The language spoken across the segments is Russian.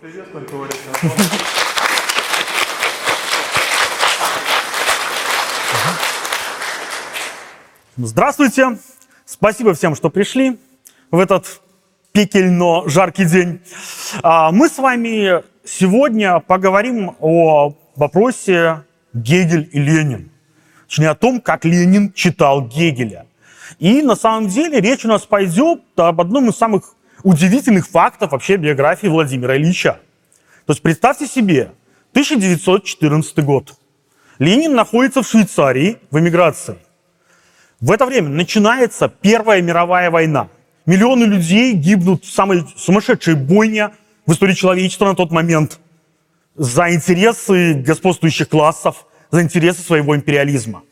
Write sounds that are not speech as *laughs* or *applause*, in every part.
Привет, как говорится. Здравствуйте! Спасибо всем, что пришли в этот пекельно жаркий день. А, Мы с вами сегодня поговорим о вопросе Гегель и Ленин. Точнее, о том, как Ленин читал Гегеля. И на самом деле речь у нас пойдет об одном из самых удивительных фактов вообще биографии Владимира Ильича. То есть представьте себе, 1914 год. Ленин находится в Швейцарии в эмиграции. В это время начинается Первая мировая война. Миллионы людей гибнут в самой сумасшедшей бойне в истории человечества на тот момент за интересы господствующих классов, за интересы своего империализма.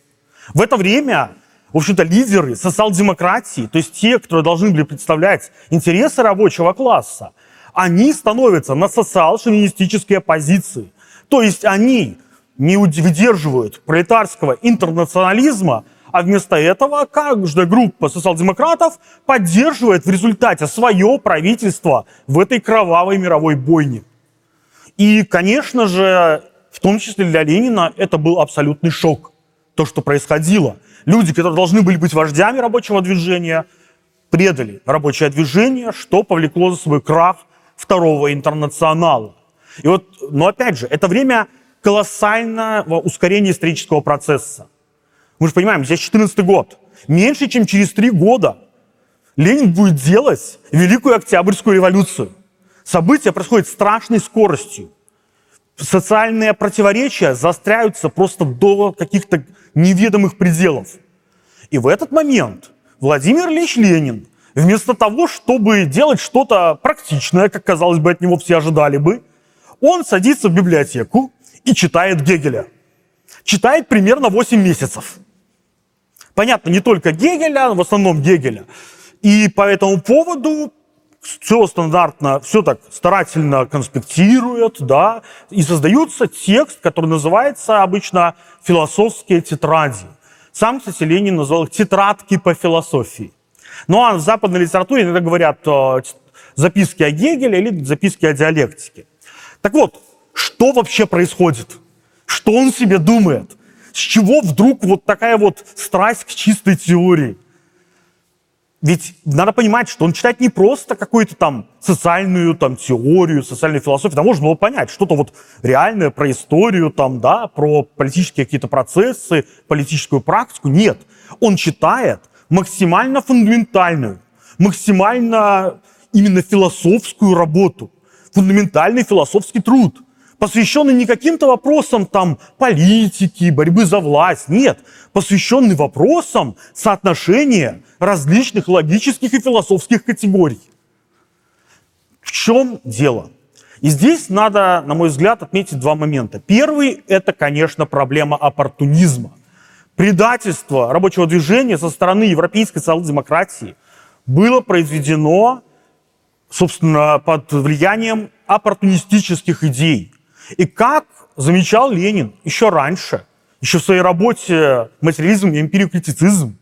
В это время, в общем-то, лидеры социал-демократии, то есть те, которые должны были представлять интересы рабочего класса, они становятся на социал-шовинистические позиции. То есть они не выдерживают пролетарского интернационализма, а вместо этого каждая группа социал-демократов поддерживает в результате свое правительство в этой кровавой мировой бойне. И, конечно же, в том числе для Ленина это был абсолютный шок. То, что происходило. Люди, которые должны были быть вождями рабочего движения, предали рабочее движение, что повлекло за собой крах второго интернационала. И вот, но опять же, это время колоссального ускорения исторического процесса. Мы же понимаем, здесь 14 год. Меньше, чем через три года Ленин будет делать Великую Октябрьскую революцию. События происходят страшной скоростью. Социальные противоречия заостряются просто до каких-то неведомых пределов. И в этот момент Владимир Ильич Ленин, вместо того, чтобы делать что-то практичное, как казалось бы, от него все ожидали бы, он садится в библиотеку и читает Гегеля. Читает примерно 8 месяцев. Понятно, не только Гегеля, но в основном Гегеля. И по этому поводу все стандартно, все так старательно конспектирует, да, и создается текст, который называется обычно «философские тетради». Сам, кстати, Ленин назвал их «тетрадки по философии». Ну, а в западной литературе иногда говорят э, записки о Гегеле или записки о диалектике. Так вот, что вообще происходит? Что он себе думает? С чего вдруг вот такая вот страсть к чистой теории? Ведь надо понимать, что он читает не просто какую-то там социальную там, теорию, социальную философию. Там можно было понять что-то вот реальное про историю, там, да, про политические какие-то процессы, политическую практику. Нет. Он читает максимально фундаментальную, максимально именно философскую работу, фундаментальный философский труд, посвященный не каким-то вопросам там политики, борьбы за власть, нет, посвященный вопросам соотношения различных логических и философских категорий. В чем дело? И здесь надо, на мой взгляд, отметить два момента. Первый – это, конечно, проблема оппортунизма. Предательство рабочего движения со стороны европейской социал-демократии было произведено, собственно, под влиянием оппортунистических идей. И как замечал Ленин еще раньше, еще в своей работе «Материализм и эмпириокритицизм»,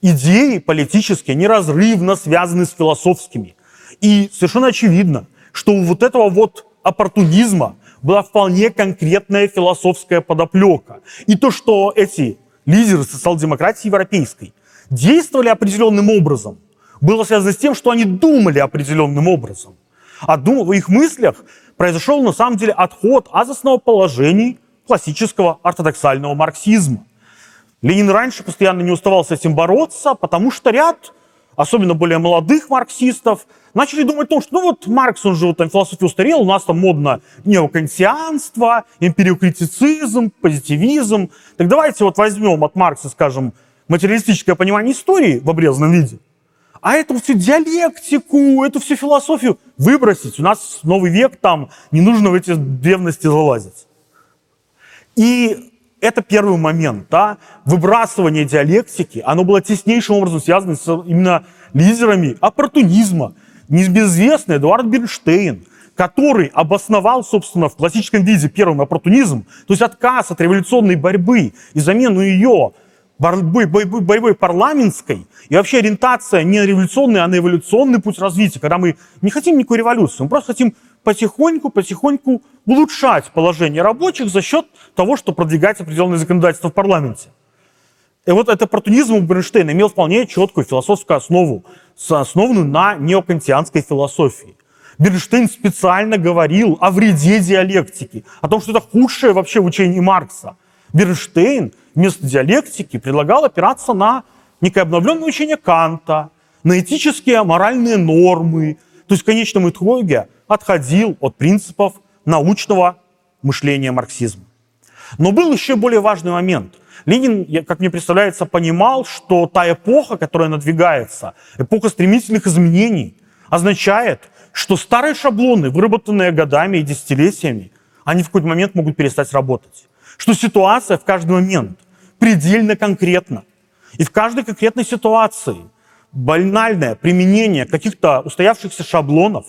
идеи политические неразрывно связаны с философскими. И совершенно очевидно, что у вот этого вот оппортунизма была вполне конкретная философская подоплека. И то, что эти лидеры социал-демократии европейской действовали определенным образом, было связано с тем, что они думали определенным образом. А дум- в их мыслях произошел на самом деле отход от основоположений классического ортодоксального марксизма. Ленин раньше постоянно не уставал с этим бороться, потому что ряд, особенно более молодых марксистов, начали думать о том, что ну вот Маркс, он же вот там философия устарел, у нас там модно неокантианство, эмпириокритицизм, позитивизм. Так давайте вот возьмем от Маркса, скажем, материалистическое понимание истории в обрезанном виде, а эту всю диалектику, эту всю философию выбросить. У нас новый век, там не нужно в эти древности залазить. И это первый момент, да, выбрасывание диалектики, оно было теснейшим образом связано с именно лидерами оппортунизма. Небезызвестный Эдуард Бернштейн, который обосновал, собственно, в классическом виде первым оппортунизм, то есть отказ от революционной борьбы и замену ее борьбой, борьбой, борьбой парламентской, и вообще ориентация не на революционный, а на эволюционный путь развития, когда мы не хотим никакой революции, мы просто хотим потихоньку-потихоньку улучшать положение рабочих за счет того, что продвигается определенное законодательство в парламенте. И вот этот оппортунизм у Бернштейна имел вполне четкую философскую основу, основанную на неокантианской философии. Бернштейн специально говорил о вреде диалектики, о том, что это худшее вообще в учении Маркса. Бернштейн вместо диалектики предлагал опираться на некое обновленное учение Канта, на этические моральные нормы, то есть в конечном итоге отходил от принципов научного мышления марксизма. Но был еще более важный момент. Ленин, как мне представляется, понимал, что та эпоха, которая надвигается, эпоха стремительных изменений, означает, что старые шаблоны, выработанные годами и десятилетиями, они в какой-то момент могут перестать работать. Что ситуация в каждый момент предельно конкретна. И в каждой конкретной ситуации банальное применение каких-то устоявшихся шаблонов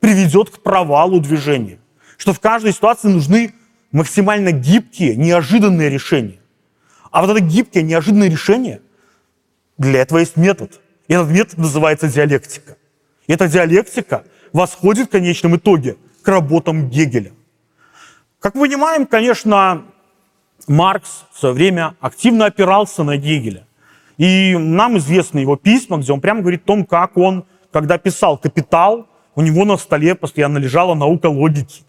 приведет к провалу движения. Что в каждой ситуации нужны максимально гибкие, неожиданные решения. А вот это гибкое, неожиданное решение, для этого есть метод. И этот метод называется диалектика. И эта диалектика восходит в конечном итоге к работам Гегеля. Как мы понимаем, конечно, Маркс в свое время активно опирался на Гегеля. И нам известны его письма, где он прямо говорит о том, как он, когда писал «Капитал», у него на столе постоянно лежала наука логики.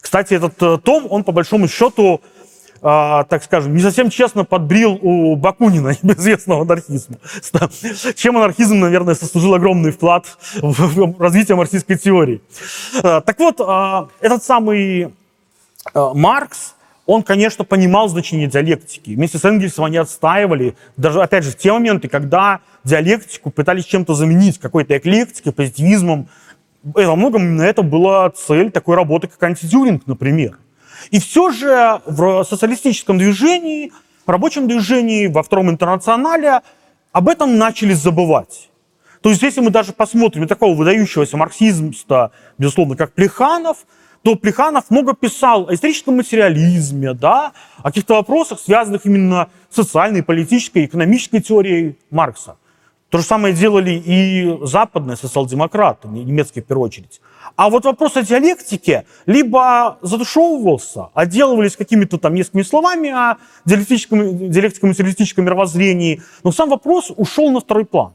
Кстати, этот э, том, он по большому счету, э, так скажем, не совсем честно подбрил у Бакунина, *laughs* известного анархизма. *laughs* Чем анархизм, наверное, сослужил огромный вклад в развитие марксистской теории. Э, так вот, э, этот самый э, Маркс, он, конечно, понимал значение диалектики. Вместе с Энгельсом они отстаивали, даже, опять же, в те моменты, когда диалектику пытались чем-то заменить, какой-то эклектикой, позитивизмом. И во многом именно это была цель такой работы, как антитюринг, например. И все же в социалистическом движении, в рабочем движении, во Втором интернационале об этом начали забывать. То есть если мы даже посмотрим такого выдающегося марксизма, безусловно, как Плеханов – то Плеханов много писал о историческом материализме, да, о каких-то вопросах, связанных именно с социальной, политической, экономической теорией Маркса. То же самое делали и западные социал-демократы, немецкие в первую очередь. А вот вопрос о диалектике либо задушевывался, отделывались какими-то там несколькими словами о диалектическом, диалектическом материалистическом мировоззрении, но сам вопрос ушел на второй план.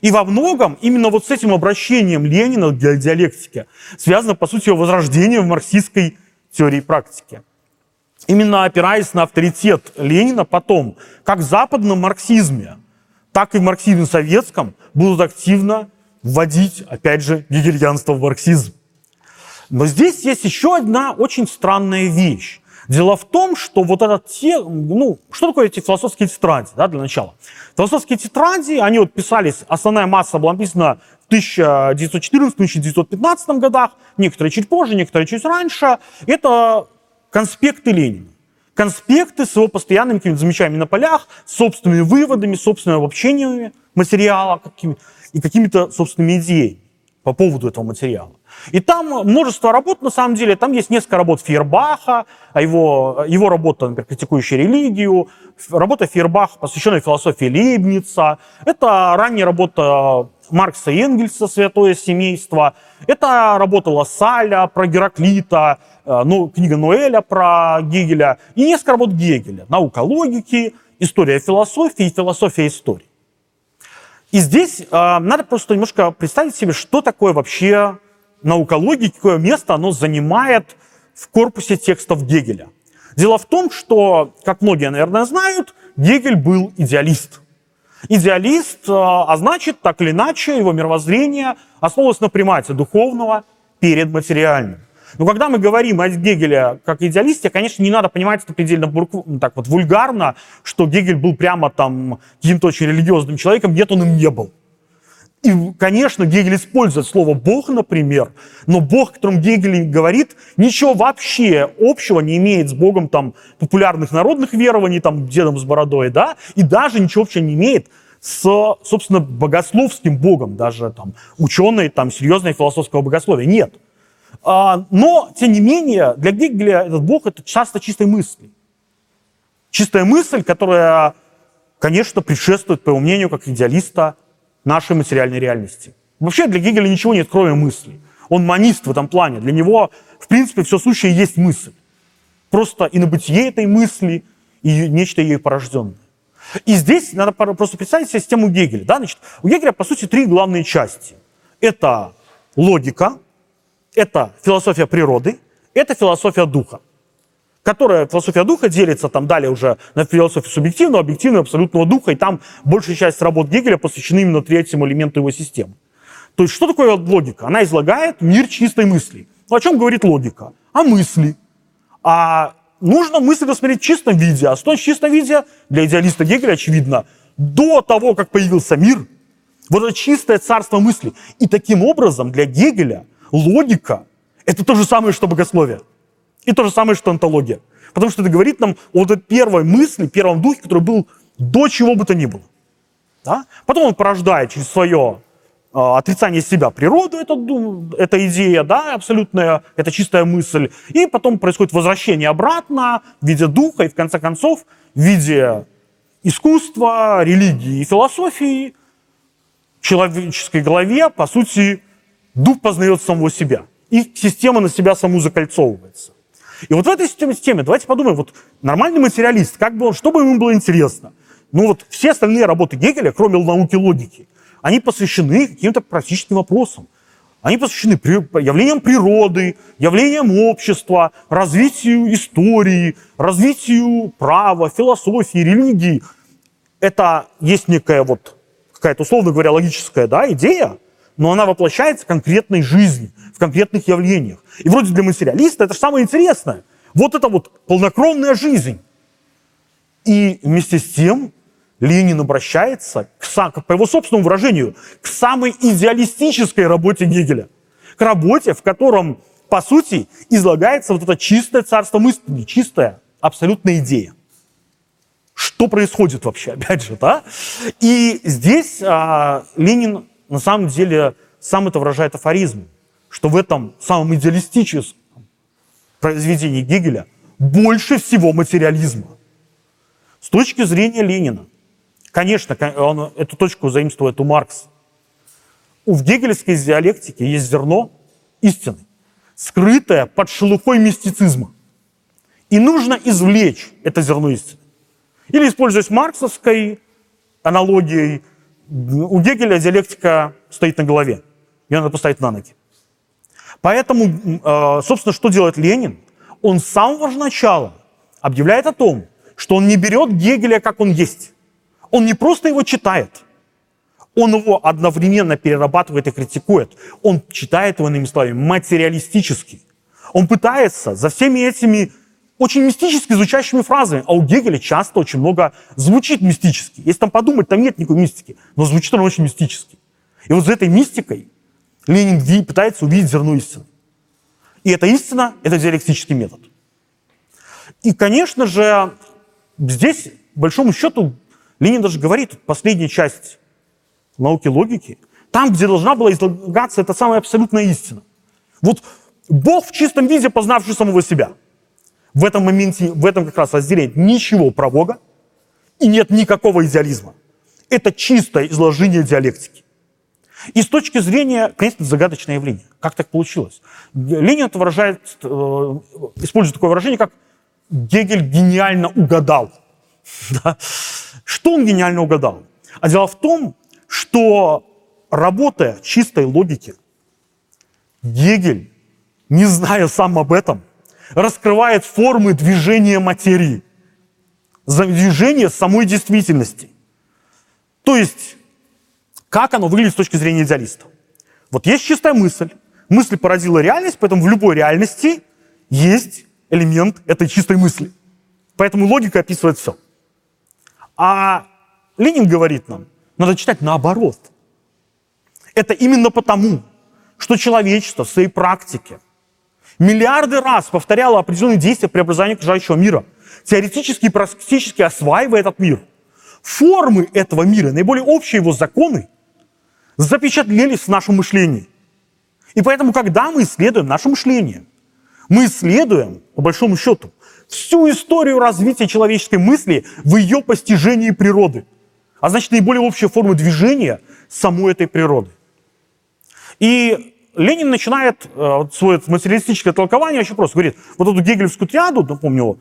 И во многом именно вот с этим обращением Ленина к диалектике связано, по сути, его возрождение в марксистской теории практики. Именно опираясь на авторитет Ленина потом, как в западном марксизме, так и в марксизме советском будут активно вводить, опять же, гегельянство в марксизм. Но здесь есть еще одна очень странная вещь. Дело в том, что вот этот те, ну, что такое эти философские тетради, да, для начала? Философские тетради, они вот писались, основная масса была написана в 1914-1915 годах, некоторые чуть позже, некоторые чуть раньше. Это конспекты Ленина. Конспекты с его постоянными какими-то замечаниями на полях, собственными выводами, собственными обобщениями материала какими, и какими-то собственными идеями по поводу этого материала. И там множество работ, на самом деле, там есть несколько работ Фейербаха, а его, его работа, например, критикующая религию, работа Фейербаха, посвященная философии Лейбница, это ранняя работа Маркса и Энгельса «Святое семейство», это работа Лассаля про Гераклита, э, ну, книга Ноэля про Гегеля, и несколько работ Гегеля, наука логики, история философии и философия истории. И здесь э, надо просто немножко представить себе, что такое вообще наука логики, какое место оно занимает в корпусе текстов Гегеля. Дело в том, что, как многие, наверное, знают, Гегель был идеалист. Идеалист, а, а значит, так или иначе, его мировоззрение основывалось на примате духовного перед материальным. Но когда мы говорим о Гегеле как идеалисте, конечно, не надо понимать это предельно бурку, так вот вульгарно, что Гегель был прямо там каким-то очень религиозным человеком. Нет, он им не был. И, конечно, Гегель использует слово «бог», например, но бог, о котором Гегель говорит, ничего вообще общего не имеет с богом там, популярных народных верований, там, дедом с бородой, да, и даже ничего вообще не имеет с, собственно, богословским богом, даже там, ученый, там, серьезное философского богословия. Нет. А, но, тем не менее, для Гегеля этот бог – это часто чистой мысли. Чистая мысль, которая, конечно, предшествует, по его мнению, как идеалиста, нашей материальной реальности. Вообще для Гегеля ничего нет, кроме мысли. Он манист в этом плане. Для него, в принципе, все сущее есть мысль. Просто и на бытие этой мысли, и нечто ей порожденное. И здесь надо просто представить себе систему Гегеля. Да? Значит, у Гегеля, по сути, три главные части. Это логика, это философия природы, это философия духа которая философия духа делится там далее уже на философию субъективного, объективного, абсолютного духа, и там большая часть работ Гегеля посвящена именно третьему элементу его системы. То есть что такое логика? Она излагает мир чистой мысли. Ну, о чем говорит логика? О мысли. А нужно мысль рассмотреть в чистом виде. А что в чистом виде? Для идеалиста Гегеля, очевидно, до того, как появился мир, вот это чистое царство мысли. И таким образом для Гегеля логика – это то же самое, что богословие. И то же самое, что антология. Потому что это говорит нам о вот первой мысли, первом духе, который был до чего бы то ни было. Да? Потом он порождает через свое э, отрицание себя природу, это, эта идея, да, абсолютная, это чистая мысль. И потом происходит возвращение обратно в виде духа и, в конце концов, в виде искусства, религии и философии, человеческой голове, по сути, дух познает самого себя. И система на себя саму закольцовывается. И вот в этой системе, давайте подумаем, вот нормальный материалист, как бы он, что бы ему было интересно? Ну вот все остальные работы Гегеля, кроме науки логики, они посвящены каким-то практическим вопросам. Они посвящены явлениям природы, явлениям общества, развитию истории, развитию права, философии, религии. Это есть некая вот какая-то, условно говоря, логическая да, идея, но она воплощается в конкретной жизни, в конкретных явлениях. И вроде для материалиста это же самое интересное. Вот это вот полнокровная жизнь. И вместе с тем Ленин обращается, к, по его собственному выражению, к самой идеалистической работе Гегеля. К работе, в котором, по сути, излагается вот это чистое царство мысли, чистая абсолютная идея. Что происходит вообще, *laughs* опять же, да? И здесь а, Ленин на самом деле сам это выражает афоризмом что в этом самом идеалистическом произведении Гегеля больше всего материализма. С точки зрения Ленина, конечно, он эту точку заимствует у Маркса. В гегельской диалектике есть зерно истины, скрытое под шелухой мистицизма. И нужно извлечь это зерно истины. Или, используясь марксовской аналогией, у Гегеля диалектика стоит на голове. Ее надо поставить на ноги. Поэтому, э, собственно, что делает Ленин? Он с самого же начала объявляет о том, что он не берет Гегеля, как он есть. Он не просто его читает, он его одновременно перерабатывает и критикует. Он читает его, иными словами, материалистически. Он пытается за всеми этими очень мистически звучащими фразами, а у Гегеля часто очень много звучит мистически. Если там подумать, там нет никакой мистики, но звучит он очень мистически. И вот за этой мистикой Ленин пытается увидеть зерно истины. И эта истина – это диалектический метод. И, конечно же, здесь, большому счету, Ленин даже говорит, последняя часть науки логики, там, где должна была излагаться эта самая абсолютная истина. Вот Бог в чистом виде, познавший самого себя. В этом моменте, в этом как раз разделе ничего про Бога и нет никакого идеализма. Это чистое изложение диалектики. И с точки зрения, конечно, загадочное явление. Как так получилось? Ленин это выражает, э, использует такое выражение, как Гегель гениально угадал. *laughs* Да? Что он гениально угадал? А дело в том, что работая чистой логики, Гегель, не зная сам об этом, раскрывает формы движения материи, движение самой действительности. То есть как оно выглядит с точки зрения идеалиста. Вот есть чистая мысль. Мысль породила реальность, поэтому в любой реальности есть элемент этой чистой мысли. Поэтому логика описывает все. А Ленин говорит нам, надо читать наоборот. Это именно потому, что человечество в своей практике миллиарды раз повторяло определенные действия преобразования окружающего мира, теоретически и практически осваивая этот мир. Формы этого мира, наиболее общие его законы, запечатлелись в нашем мышлении. И поэтому, когда мы исследуем наше мышление, мы исследуем, по большому счету, всю историю развития человеческой мысли в ее постижении природы. А значит, наиболее общие формы движения самой этой природы. И Ленин начинает э, свое материалистическое толкование очень просто. Говорит, вот эту гегелевскую триаду, напомню,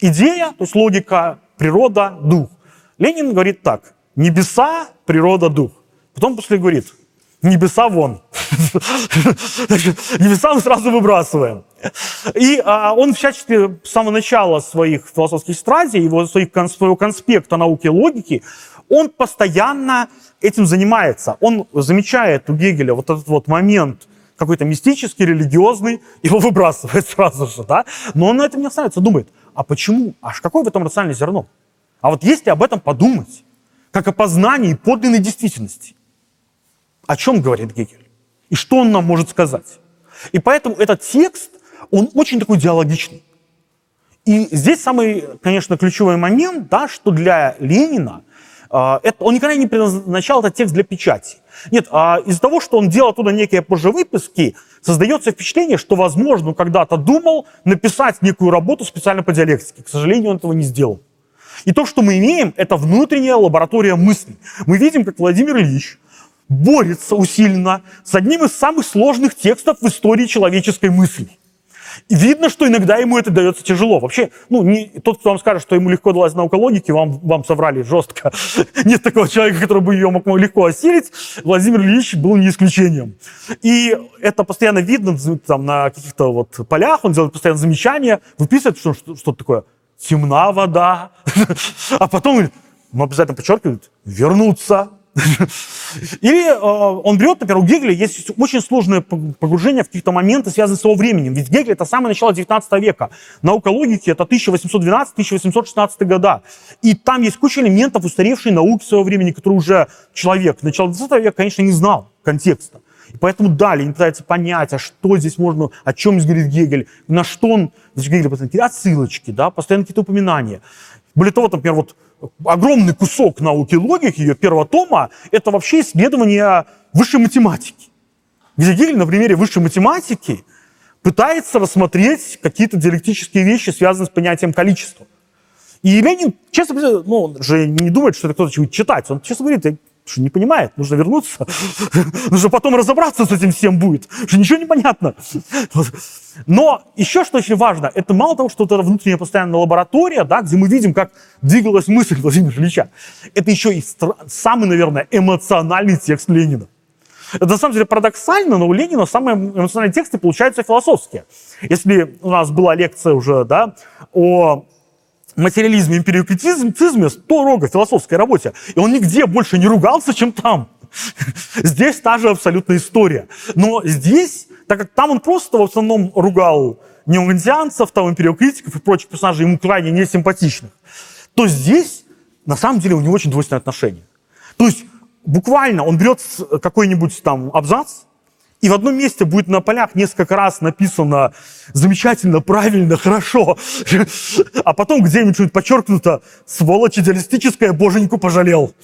идея, то есть логика, природа, дух. Ленин говорит так, небеса, природа, дух. Потом после говорит, небеса вон. *laughs* Небеса мы сразу выбрасываем. И а, он всячески с самого начала своих философских стразий, его, своих, своего конспекта науки и логики, он постоянно этим занимается. Он замечает у Гегеля вот этот вот момент какой-то мистический, религиозный, его *laughs* выбрасывает сразу же, да? Но он на этом не останавливается, думает, а почему? Аж какое в этом рациональное зерно? А вот если об этом подумать, как о познании подлинной действительности, о чем говорит Гегель? И что он нам может сказать? И поэтому этот текст, он очень такой диалогичный. И здесь самый, конечно, ключевой момент, да, что для Ленина э, это, он никогда не предназначал этот текст для печати. Нет, а из-за того, что он делал туда некие позже выпуски, создается впечатление, что, возможно, когда-то думал написать некую работу специально по диалектике. К сожалению, он этого не сделал. И то, что мы имеем, это внутренняя лаборатория мысли. Мы видим, как Владимир Ильич борется усиленно с одним из самых сложных текстов в истории человеческой мысли. И видно, что иногда ему это дается тяжело. Вообще, ну, не, тот, кто вам скажет, что ему легко далась наука логики, вам, вам соврали жестко. *laughs* Нет такого человека, который бы ее мог легко осилить. Владимир Ильич был не исключением. И это постоянно видно там, на каких-то вот полях, он делает постоянно замечания, выписывает что, что, что такое темна вода, *laughs* а потом он обязательно подчеркивает вернуться, *laughs* или э, он берет, например, у Гегеля есть очень сложное погружение в какие-то моменты, связанные с его временем. Ведь Гегель это самое начало 19 века. Наука логики это 1812-1816 года. И там есть куча элементов устаревшей науки своего времени, которые уже человек начала 20 века, конечно, не знал контекста. И поэтому далее не пытается понять, а что здесь можно, о чем здесь говорит Гегель, на что он, здесь Гегель постоянно отсылочки, да, постоянно какие-то упоминания. Более того, например, вот огромный кусок науки логики, ее первого тома, это вообще исследование высшей математики. Где Гегель на примере высшей математики пытается рассмотреть какие-то диалектические вещи, связанные с понятием количества. И Ленин, честно ну, он же не думает, что это кто-то будет читать. Он честно говорит, что не понимает, нужно вернуться, *laughs* нужно потом разобраться с этим всем будет, что ничего не понятно. Но еще что очень важно, это мало того, что это внутренняя постоянная лаборатория, да, где мы видим, как двигалась мысль Владимира Ильича, это еще и самый, наверное, эмоциональный текст Ленина. Это на самом деле парадоксально, но у Ленина самые эмоциональные тексты получаются философские. Если у нас была лекция уже да, о материализме, эмпирикритизме, сто рога философской работе. И он нигде больше не ругался, чем там. *laughs* Здесь та же абсолютная история. Но здесь, так как там он просто в основном ругал неогантианцев, там империокритиков и прочих персонажей ему крайне несимпатичных, то здесь на самом деле у него очень двойственное отношение. То есть буквально он берет какой-нибудь там абзац, и в одном месте будет на полях несколько раз написано замечательно, правильно, хорошо. А потом где-нибудь будет подчеркнуто «сволочь идеалистическая, боженьку пожалел».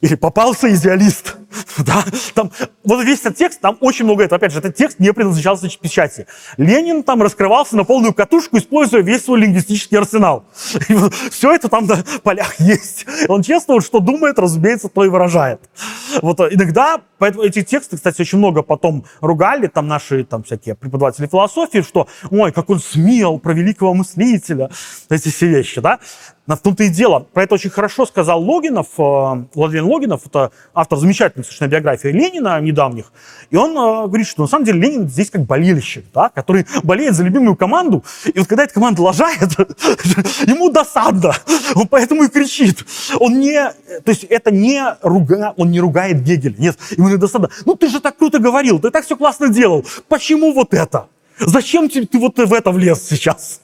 Или попался идеалист. *laughs* Да? Там, вот весь этот текст, там очень много этого. Опять же, этот текст не предназначался печати. Ленин там раскрывался на полную катушку, используя весь свой лингвистический арсенал. *laughs* И вот все это там на *laughs* полях есть. Он честно, вот, что думает, разумеется, то и выражает. Вот э, иногда, поэтому эти тексты, кстати, очень много потом ругали, там наши там всякие преподаватели философии, что, ой, как он смел про великого мыслителя, эти все вещи, да. Но в том-то и дело. Про это очень хорошо сказал Логинов, э, Владимир Логинов, это автор замечательной совершенно биографии Ленина недавних. И он э, говорит, что на самом деле Ленин здесь как болельщик, да, который болеет за любимую команду. И вот когда эта команда лажает, *laughs* ему досадно. Он поэтому и кричит. Он не, то есть это не руга, он не ругает Гегеля. Нет, ему не досадно. Ну ты же так круто говорил, ты так все классно делал. Почему вот это? Зачем ты, ты вот в это влез сейчас?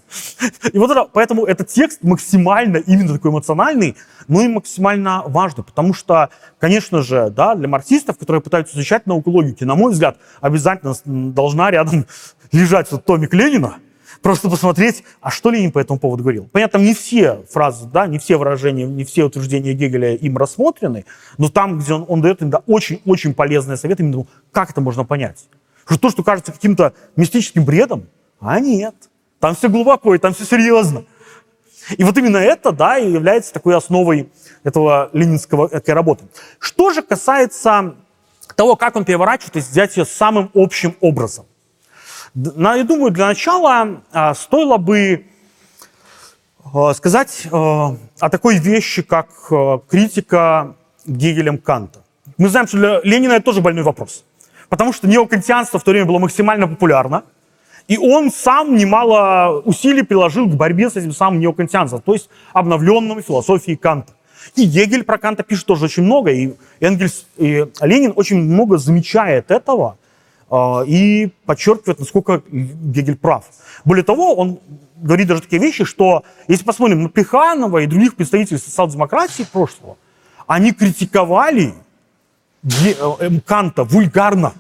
И вот это, поэтому этот текст максимально именно такой эмоциональный, но и максимально важный, потому что, конечно же, да, для марксистов, которые пытаются изучать науку логики, на мой взгляд, обязательно должна рядом *laughs* лежать вот томик Ленина, просто посмотреть, а что Ленин по этому поводу говорил. Понятно, не все фразы, да, не все выражения, не все утверждения Гегеля им рассмотрены, но там, где он, он дает иногда очень-очень полезные советы, именно как это можно понять. Что то, что кажется каким-то мистическим бредом, а нет. Там все глубоко, и там все серьезно. И вот именно это, да, и является такой основой этого ленинского этой работы. Что же касается того, как он переворачивает, и взять ее самым общим образом. Я думаю, для начала а, стоило бы а, сказать а, о такой вещи, как критика Гегелем Канта. Мы знаем, что для Ленина это тоже больной вопрос. Потому что неокантианство в то время было максимально популярно. И он сам немало усилий приложил к борьбе с этим самым неокантианством, то есть обновленным философией Канта. И Гегель про Канта пишет тоже очень много, и Энгельс, и Ленин очень много замечает этого э, и подчеркивает, насколько Гегель прав. Более того, он говорит даже такие вещи, что если посмотрим на Плеханова и других представителей социал-демократии прошлого, они критиковали Канта вульгарно.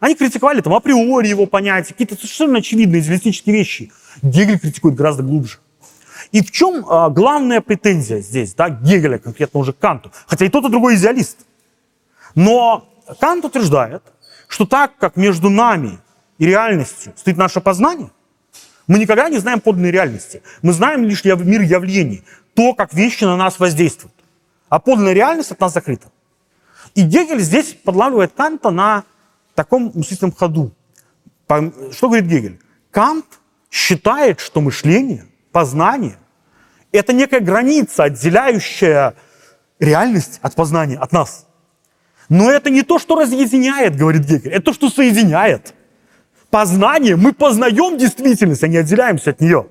Они критиковали там априори его понятия, какие-то совершенно очевидные идеалистические вещи. Гегель критикует гораздо глубже. И в чем а, главная претензия здесь, да, Гегеля, конкретно уже Канту? Хотя и тот, и другой идеалист. Но Кант утверждает, что так как между нами и реальностью стоит наше познание, мы никогда не знаем подлинной реальности. Мы знаем лишь мир явлений, то, как вещи на нас воздействуют. А подлинная реальность от нас закрыта. И Гегель здесь подлавливает Канта на таком мыслительном ходу. Что говорит Гегель? Кант считает, что мышление, познание это некая граница, отделяющая реальность от познания, от нас. Но это не то, что разъединяет, говорит Гегель, это то, что соединяет. Познание, мы познаем действительность, а не отделяемся от нее.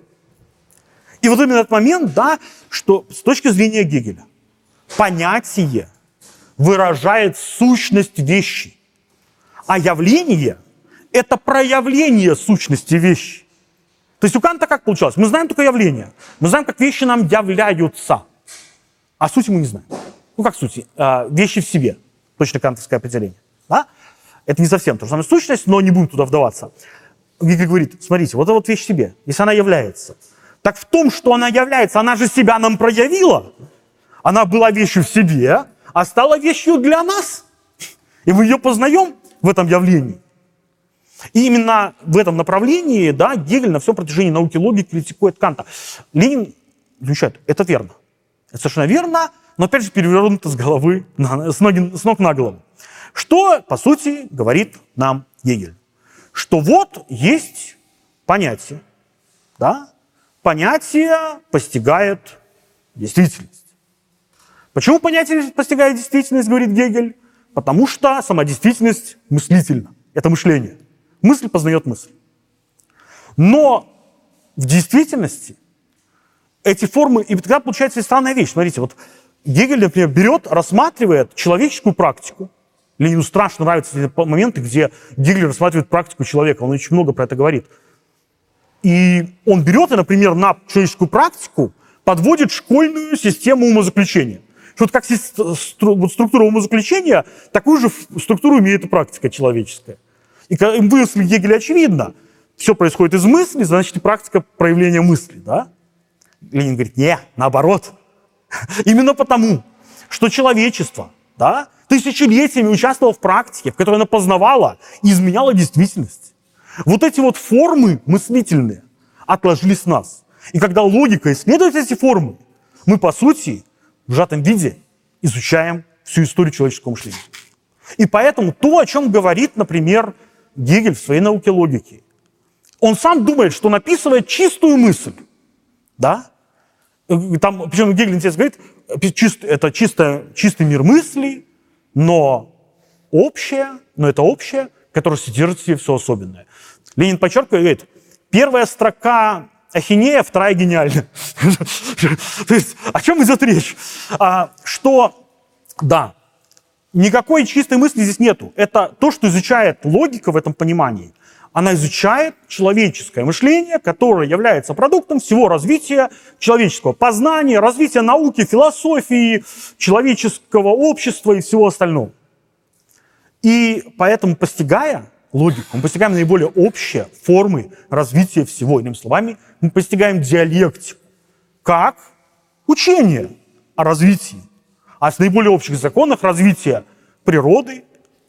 И вот именно этот момент, да, что с точки зрения Гегеля, понятие выражает сущность вещи, а явление – это проявление сущности вещи. То есть у Канта как получалось? Мы знаем только явление. Мы знаем, как вещи нам являются. А сути мы не знаем. Ну, как сути? А, вещи в себе. Точно кантовское определение. Да? Это не совсем то же самое сущность, но не будем туда вдаваться. Гегель говорит, смотрите, вот эта вот вещь в себе, если она является, так в том, что она является, она же себя нам проявила. Она была вещью в себе, а стала вещью для нас. И мы ее познаем в этом явлении. И именно в этом направлении да, Гегель на всем протяжении науки логики критикует Канта. Ленин замечает, это верно. Это совершенно верно, но опять же перевернуто с головы, с, ноги, с ног на голову. Что, по сути, говорит нам Гегель? Что вот есть понятие, да? понятие постигает действительность. Почему понятие постигает действительность, говорит Гегель? Потому что сама действительность мыслительна. Это мышление. Мысль познает мысль. Но в действительности эти формы, и тогда получается странная вещь. Смотрите, вот Гегель, например, берет, рассматривает человеческую практику. Ленину страшно нравятся эти моменты, где Гегель рассматривает практику человека. Он очень много про это говорит. И он берет например, на человеческую практику подводит школьную систему умозаключения. Что вот как структура умозаключения, такую же структуру имеет и практика человеческая. И им мысли Гегеля очевидно, все происходит из мысли, значит и практика проявления мысли, да? Ленин говорит, не, наоборот. *laughs* Именно потому, что человечество, да, тысячелетиями участвовало в практике, в которой оно познавало и изменяло действительность. Вот эти вот формы мыслительные отложились в нас. И когда логика исследует эти формы, мы, по сути, в сжатом виде изучаем всю историю человеческого мышления. И поэтому то, о чем говорит, например, Гегель в своей науке логики. Он сам думает, что написывает чистую мысль. Да? Там, причем Гегель интересно говорит, чист, это чисто, чистый мир мыслей, но общее, но это общее, которое содержит в себе все особенное. Ленин подчеркивает, говорит, первая строка ахинея, вторая гениальна. *laughs* То есть о чем идет речь? А, что, да, Никакой чистой мысли здесь нету. Это то, что изучает логика в этом понимании. Она изучает человеческое мышление, которое является продуктом всего развития человеческого познания, развития науки, философии, человеческого общества и всего остального. И поэтому, постигая логику, мы постигаем наиболее общие формы развития всего. Иными словами, мы постигаем диалектику как учение о развитии а с наиболее общих законах развития природы,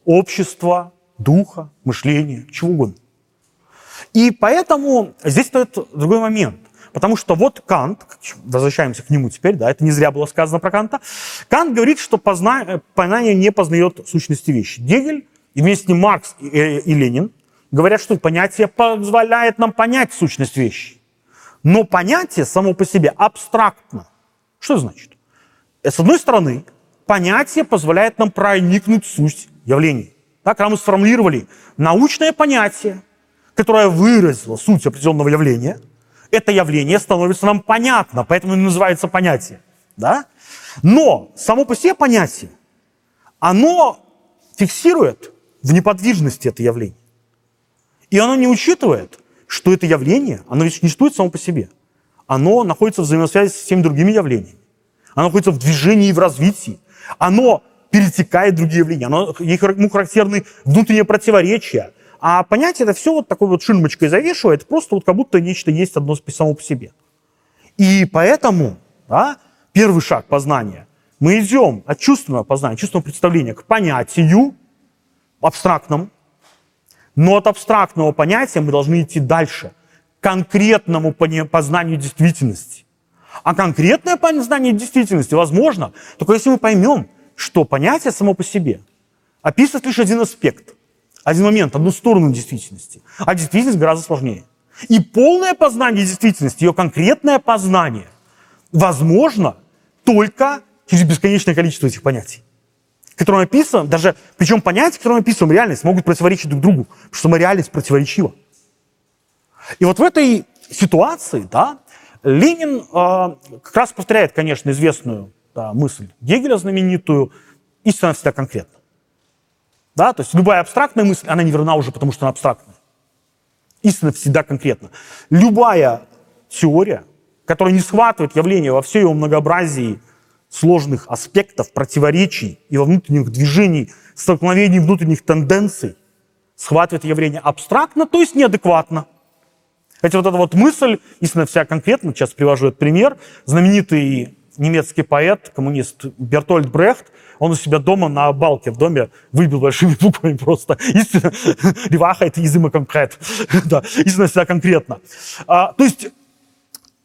общества, духа, мышления, чего угодно. И поэтому здесь стоит другой момент. Потому что вот Кант, возвращаемся к нему теперь, да, это не зря было сказано про Канта, Кант говорит, что позна... познание не познает сущности вещи. Гегель и вместе с ним Маркс и, и, и Ленин говорят, что понятие позволяет нам понять сущность вещи. Но понятие само по себе абстрактно. Что значит? Э, с одной стороны, понятие позволяет нам проникнуть в суть явлений. Так, когда мы сформулировали научное понятие, которое выразило суть определенного явления, это явление становится нам понятно, поэтому оно называется понятие. Да? Но само по себе понятие, оно фиксирует в неподвижности это явление. И оно не учитывает, что это явление, оно ведь не существует само по себе. Оно находится в взаимосвязи с всеми другими явлениями. Оно находится в движении и в развитии. Оно перетекает в другие явления. Оно, ему характерны внутренние противоречия. А понятие это все вот такой вот ширмочкой завешивает, просто вот как будто нечто есть одно само по себе. И поэтому да, первый шаг познания. Мы идем от чувственного познания, чувственного представления к понятию абстрактному, но от абстрактного понятия мы должны идти дальше, к конкретному познанию действительности. А конкретное познание действительности возможно только если мы поймем, что понятие само по себе описывает лишь один аспект, один момент, одну сторону действительности. А действительность гораздо сложнее. И полное познание действительности, ее конкретное познание, возможно только через бесконечное количество этих понятий которые мы описываем, даже, причем понятия, которые мы описываем, реальность, могут противоречить друг другу, потому что мы реальность противоречива. И вот в этой ситуации, да, Ленин э, как раз повторяет, конечно, известную да, мысль Гегеля знаменитую, истина всегда конкретна. Да, то есть любая абстрактная мысль, она не верна уже, потому что она абстрактная. Истина всегда конкретна. Любая теория, которая не схватывает явление во всей его многообразии сложных аспектов, противоречий и во внутренних движений, столкновений внутренних тенденций, схватывает явление абстрактно, то есть неадекватно. Хотя вот эта вот мысль, истинно вся конкретно, сейчас привожу этот пример, знаменитый немецкий поэт, коммунист Бертольд Брехт, он у себя дома на балке в доме выбил большими *laughs* буквами просто истина, *laughs* реваха это изыма конкрет, *laughs* да, истина всегда конкретно. А, то есть,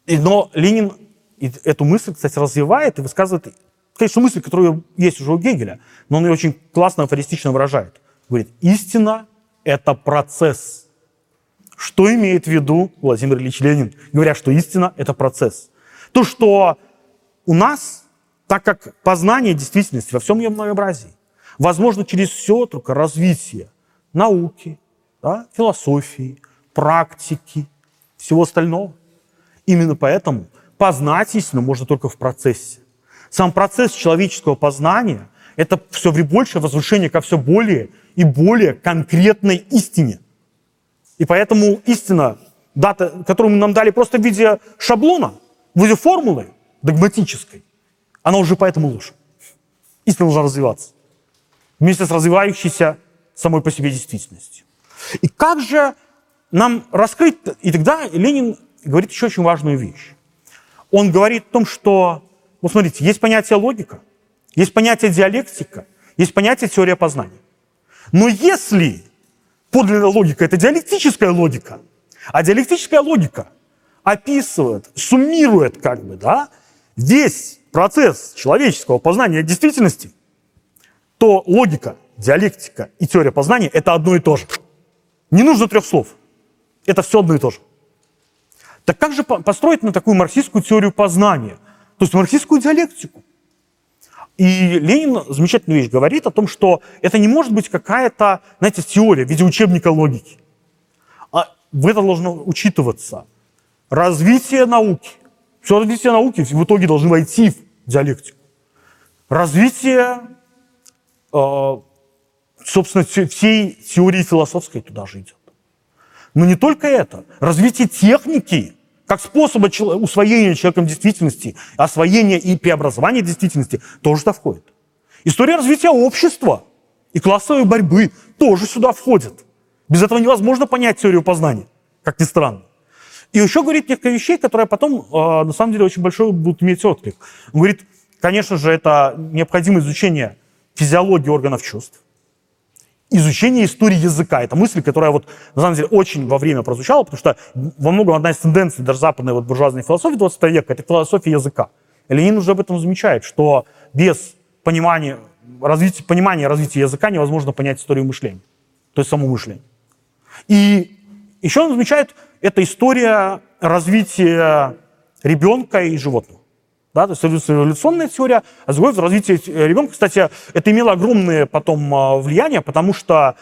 но Ленин и эту мысль, кстати, развивает и высказывает, конечно, мысль, которая есть уже у Гегеля, но он ее очень классно, афористично выражает. Говорит, истина – это процесс. Что имеет в виду Владимир Ильич Ленин, говоря, что истина – это процесс? То, что у нас, так как познание действительности во всем ее многообразии, возможно через все только развитие науки, да, философии, практики, всего остального. Именно поэтому Познать истину можно только в процессе. Сам процесс человеческого познания – это все большее возвышение ко все более и более конкретной истине. И поэтому истина, дата, которую нам дали просто в виде шаблона, в виде формулы догматической, она уже поэтому ложь. Истина должна развиваться вместе с развивающейся самой по себе действительностью. И как же нам раскрыть... И тогда Ленин говорит еще очень важную вещь он говорит о том, что, вот смотрите, есть понятие логика, есть понятие диалектика, есть понятие теория познания. Но если подлинная логика – это диалектическая логика, а диалектическая логика описывает, суммирует как бы, да, весь процесс человеческого познания действительности, то логика, диалектика и теория познания – это одно и то же. Не нужно трех слов. Это все одно и то же. Так как же построить на такую марксистскую теорию познания? То есть марксистскую диалектику. И Ленин замечательную вещь говорит о том, что это не может быть какая-то, знаете, теория в виде учебника логики. А в это должно учитываться развитие науки. Все развитие науки в итоге должны войти в диалектику. Развитие, э, собственно, всей теории философской туда же идет. Но не только это. Развитие техники как способа усвоения человеком действительности, освоения и преобразования действительности тоже сюда входит. История развития общества и классовой борьбы тоже сюда входит. Без этого невозможно понять теорию познания, как ни странно. И еще говорит несколько вещей, которые потом, э, на самом деле, очень большой будут иметь отклик. Он говорит, конечно же, это необходимо изучение физиологии органов чувств, изучение истории языка. Это мысль, которая вот на самом деле очень во время прозвучала, потому что во многом одна из тенденций даже западной вот буржуазной философии 20 века – это философия языка. И Ленин уже об этом замечает, что без понимания развития, понимания развития языка невозможно понять историю мышления, то есть само мышление. И еще он замечает, это история развития ребенка и животного. Да, то есть эволюционная теория, а с другой развитие ребенка. Кстати, это имело огромное потом а, влияние, потому что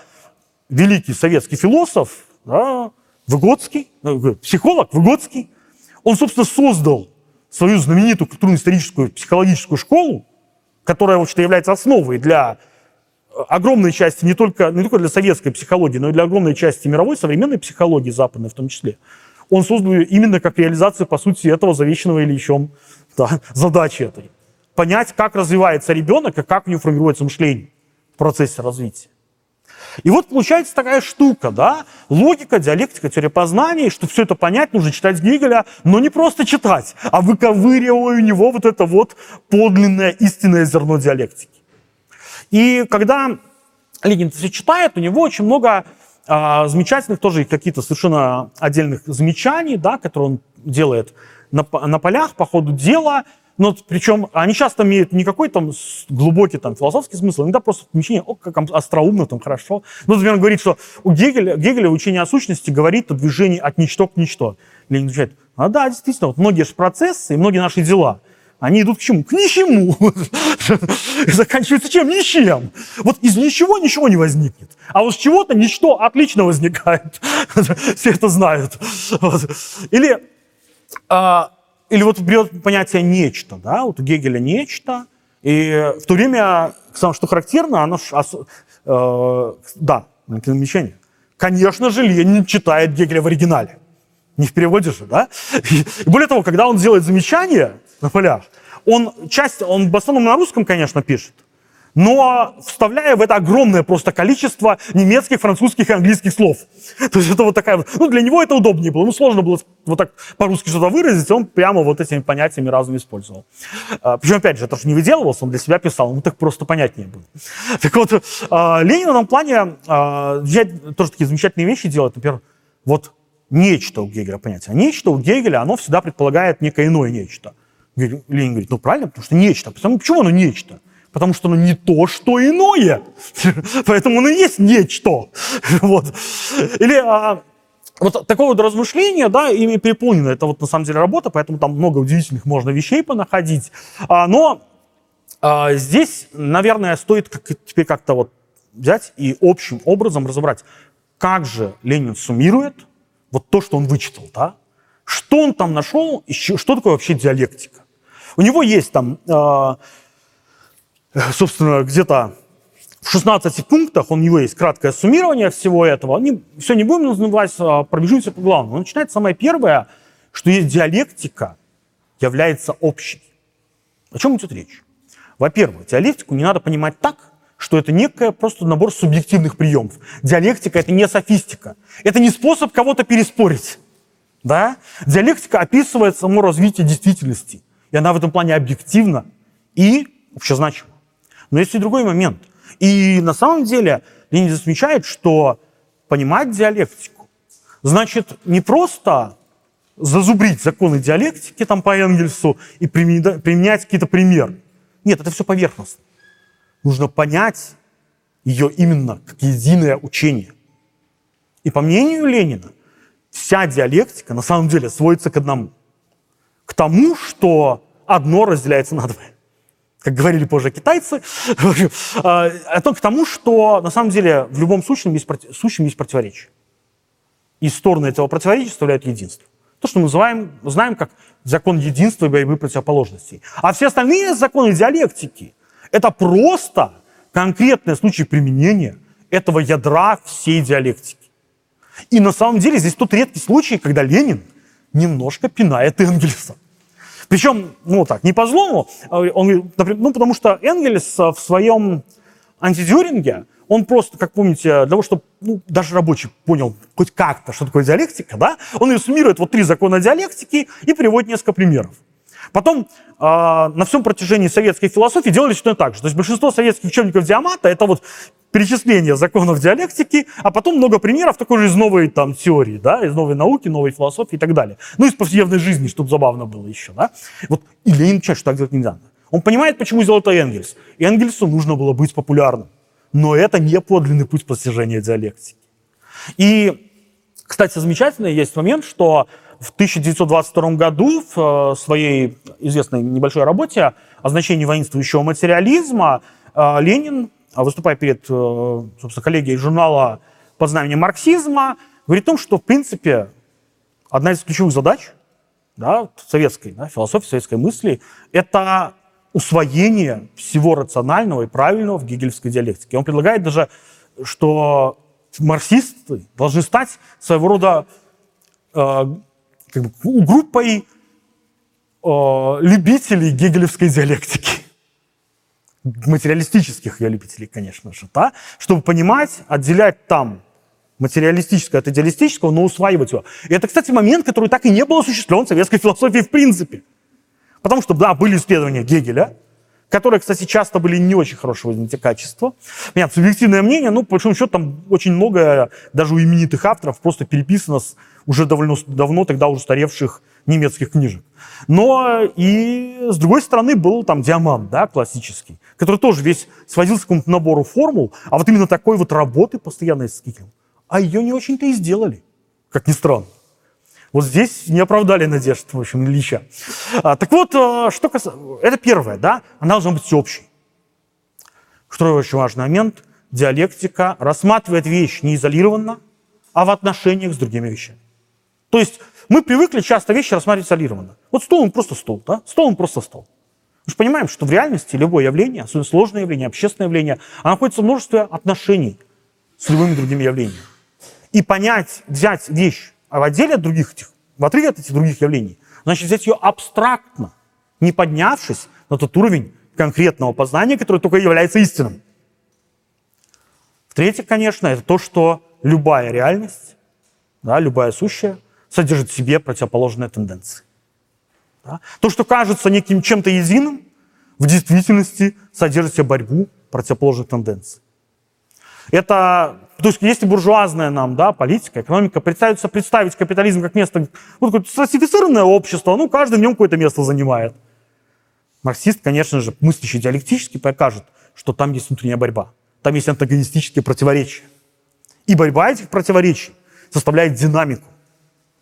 великий советский философ, да, Выгодский, э, психолог Выгодский, он, собственно, создал свою знаменитую культурно-историческую психологическую школу, которая, в общем-то, является основой для э, огромной части, не только, не только для советской психологии, но и для огромной части мировой современной психологии, западной в том числе, он создал ее именно как реализацию, по сути, этого завещанного Ильичом да, *laughs* задачи этой. Понять, как развивается ребенок и как у него формируется мышление в процессе развития. И вот получается такая штука, да, логика, диалектика, теория познания, что все это понять, нужно читать Гегеля, но не просто читать, а выковыривая у него вот это вот подлинное истинное зерно диалектики. И когда Ленин это все читает, у него очень много а, замечательных тоже какие-то совершенно отдельных замечаний, да, которые он делает на, на полях по ходу дела, но причем они часто имеют не какой там глубокий там философский смысл, иногда просто помещение, о, как остроумно, там хорошо. Ну, например, он говорит, что у Гегеля, Гегеля учение о сущности говорит о движении от ничто к ничто. Ленин отвечает, а да, действительно, вот многие же процессы и многие наши дела, они идут к чему? К ничему. *laughs* Заканчиваются чем? Ничем. Вот из ничего ничего не возникнет. А вот с чего-то ничто отлично возникает. *laughs* Все это знают. Или а, или вот берет понятие «нечто», да, вот у Гегеля «нечто», и в то время, что характерно, оно, э, да, намечание. Конечно же, Ленин читает Гегеля в оригинале. Не в переводе же, да? И, и более того, когда он делает замечания на полях, он часть, он в основном на русском, конечно, пишет, но вставляя в это огромное просто количество немецких, французских и английских слов. *laughs* То есть это вот такая вот... Ну, для него это удобнее было. Ну, сложно было вот так по-русски что-то выразить, он прямо вот этими понятиями разными использовал. А, Причем, опять же, это же не выделывался, он для себя писал, ему так просто понятнее было. *laughs* Так вот, а, Ленин в этом плане а, тоже такие замечательные вещи делает. Например, вот нечто у Гегеля понятие. А нечто у Гегеля, оно всегда предполагает некое иное нечто. Ленин говорит, ну правильно, потому что нечто. Почему оно нечто? Потому что оно не то, что иное. *laughs* Поэтому оно и есть нечто. *laughs* Вот. Или а, вот такого вот размышления, да, ими переполнено. Это вот на самом деле работа, поэтому там много удивительных можно вещей понаходить. А, но а, здесь, наверное, стоит как, теперь как-то вот взять и общим образом разобрать, как же Ленин суммирует вот то, что он вычитал, да? Что он там нашел, что такое вообще диалектика? У него есть там э, собственно, где-то в 16 пунктах, у него есть краткое суммирование всего этого. Не, все не будем называть, а пробежимся по главному. Начинается самое первое, что есть диалектика, является общей. О чем идет речь? Во-первых, диалектику не надо понимать так, что это некое просто набор субъективных приемов. Диалектика – это не софистика. Это не способ кого-то переспорить. Да? Диалектика описывает само развитие действительности. И она в этом плане объективна и общезначима. Но есть и другой момент. И на самом деле Ленин замечает, что понимать диалектику значит не просто зазубрить законы диалектики там по Энгельсу и применять какие-то примеры. Нет, это все поверхностно. Нужно понять ее именно как единое учение. И по мнению Ленина, вся диалектика на самом деле сводится к одному. К тому, что одно разделяется на двое как говорили позже китайцы, *laughs* а, о том, к тому, что на самом деле в любом случае есть, сущем есть противоречие. И стороны этого противоречия составляют единство. То, что мы называем, знаем как закон единства и борьбы противоположностей. А все остальные законы диалектики – это просто конкретные случаи применения этого ядра всей диалектики. И на самом деле здесь тот редкий случай, когда Ленин немножко пинает Энгельса. Причем, ну так, не по злому, а он, ну потому что Энгельс в своем антидюринге, он просто, как помните, для того, чтобы ну, даже рабочий понял хоть как-то, что такое диалектика, да, он ее суммирует вот три закона диалектики и приводит несколько примеров. Потом э, на всем протяжении советской философии делали что-то так же. То есть большинство советских учебников Диамата это вот перечисление законов диалектики, а потом много примеров такой же из новой там теории, да, из новой науки, новой философии и так далее. Ну, из повседневной жизни, чтобы забавно было еще, да. Вот и Ленин чаще так делать нельзя. Он понимает, почему сделал это Энгельс. Энгельсу нужно было быть популярным. Но это не подлинный путь постижения диалектики. И, кстати, замечательный есть момент, что в 1922 году в э, своей известной небольшой работе о значении воинствующего материализма э, Ленин, выступая перед, э, собственно, коллегией журнала под знаменем марксизма, говорит о том, что, в принципе, одна из ключевых задач да, советской да, философии, советской мысли – это усвоение всего рационального и правильного в гегельской диалектике. Он предлагает даже, что марксисты должны стать своего рода э, как бы, группой э, любителей гегелевской диалектики. Материалистических ее любителей, конечно же, да? чтобы понимать, отделять там материалистическое от идеалистического, но усваивать его. И это, кстати, момент, который так и не был осуществлен в советской философии в принципе. Потому что, да, были исследования Гегеля, которые, кстати, часто были не очень хорошего качества. Понятно, субъективное мнение, ну, по большому счету, там очень много даже у именитых авторов просто переписано с уже довольно давно тогда уже устаревших немецких книжек. Но и, с другой стороны, был там диамант, да, классический, который тоже весь сводился к какому-то набору формул, а вот именно такой вот работы постоянной с а ее не очень-то и сделали, как ни странно. Вот здесь не оправдали надежд, в общем, Ильича. А, так вот, а, что касается... Это первое, да? Она должна быть всеобщей. Второй очень важный момент. Диалектика рассматривает вещь не изолированно, а в отношениях с другими вещами. То есть мы привыкли часто вещи рассматривать изолированно. Вот стол, он просто стол, да? Стол, он просто стол. Мы же понимаем, что в реальности любое явление, особенно сложное явление, общественное явление, оно находится в множестве отношений с любыми другими явлениями. И понять, взять вещь в отделе от других этих, в отрыве от этих других явлений, значит взять ее абстрактно, не поднявшись на тот уровень конкретного познания, который только является истинным. В-третьих, конечно, это то, что любая реальность, да, любая сущая, содержит в себе противоположные тенденции. Да? То, что кажется неким чем-то единым, в действительности содержит в себе борьбу противоположных тенденций. Это, то есть если буржуазная нам, да, политика, экономика представится представить капитализм как место, ну, такое стратифицированное общество, ну, каждый в нем какое-то место занимает. Марксист, конечно же, мыслящий диалектически покажет, что там есть внутренняя борьба, там есть антагонистические противоречия. И борьба этих противоречий составляет динамику.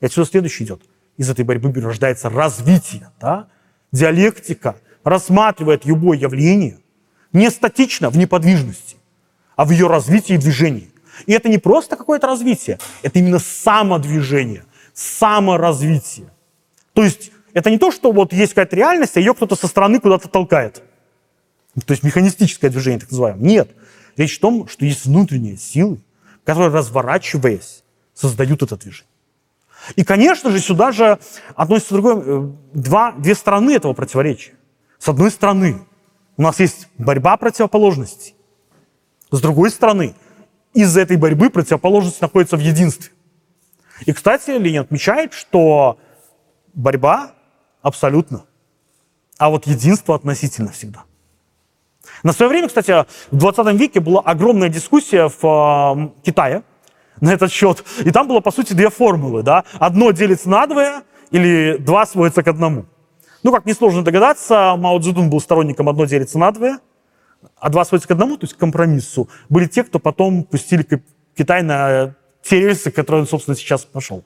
И отсюда следующий идет. Из этой борьбы рождается развитие. Да? Диалектика рассматривает любое явление не статично в неподвижности, а в ее развитии и движении. И это не просто какое-то развитие, это именно самодвижение, саморазвитие. То есть это не то, что вот есть какая-то реальность, а ее кто-то со стороны куда-то толкает. То есть механистическое движение, так называемое. Нет. Речь в том, что есть внутренние силы, которые, разворачиваясь, создают это движение. И, конечно же, сюда же относится другое, э, два, две стороны этого противоречия. С одной стороны, у нас есть борьба противоположностей. С другой стороны, из этой борьбы противоположность находится в единстве. И, кстати, Ленин отмечает, что борьба абсолютно, а вот единство относительно всегда. На свое время, кстати, в 20 веке была огромная дискуссия в э, Китае на этот счет. И там было, по сути, две формулы. Да? Одно делится на двое, или два сводится к одному. Ну, как несложно догадаться, Мао Цзэдун был сторонником одно делится на двое – а два сводится к одному, то есть к компромиссу, были те, кто потом пустили Китай на те рельсы, которые он, собственно, сейчас пошел.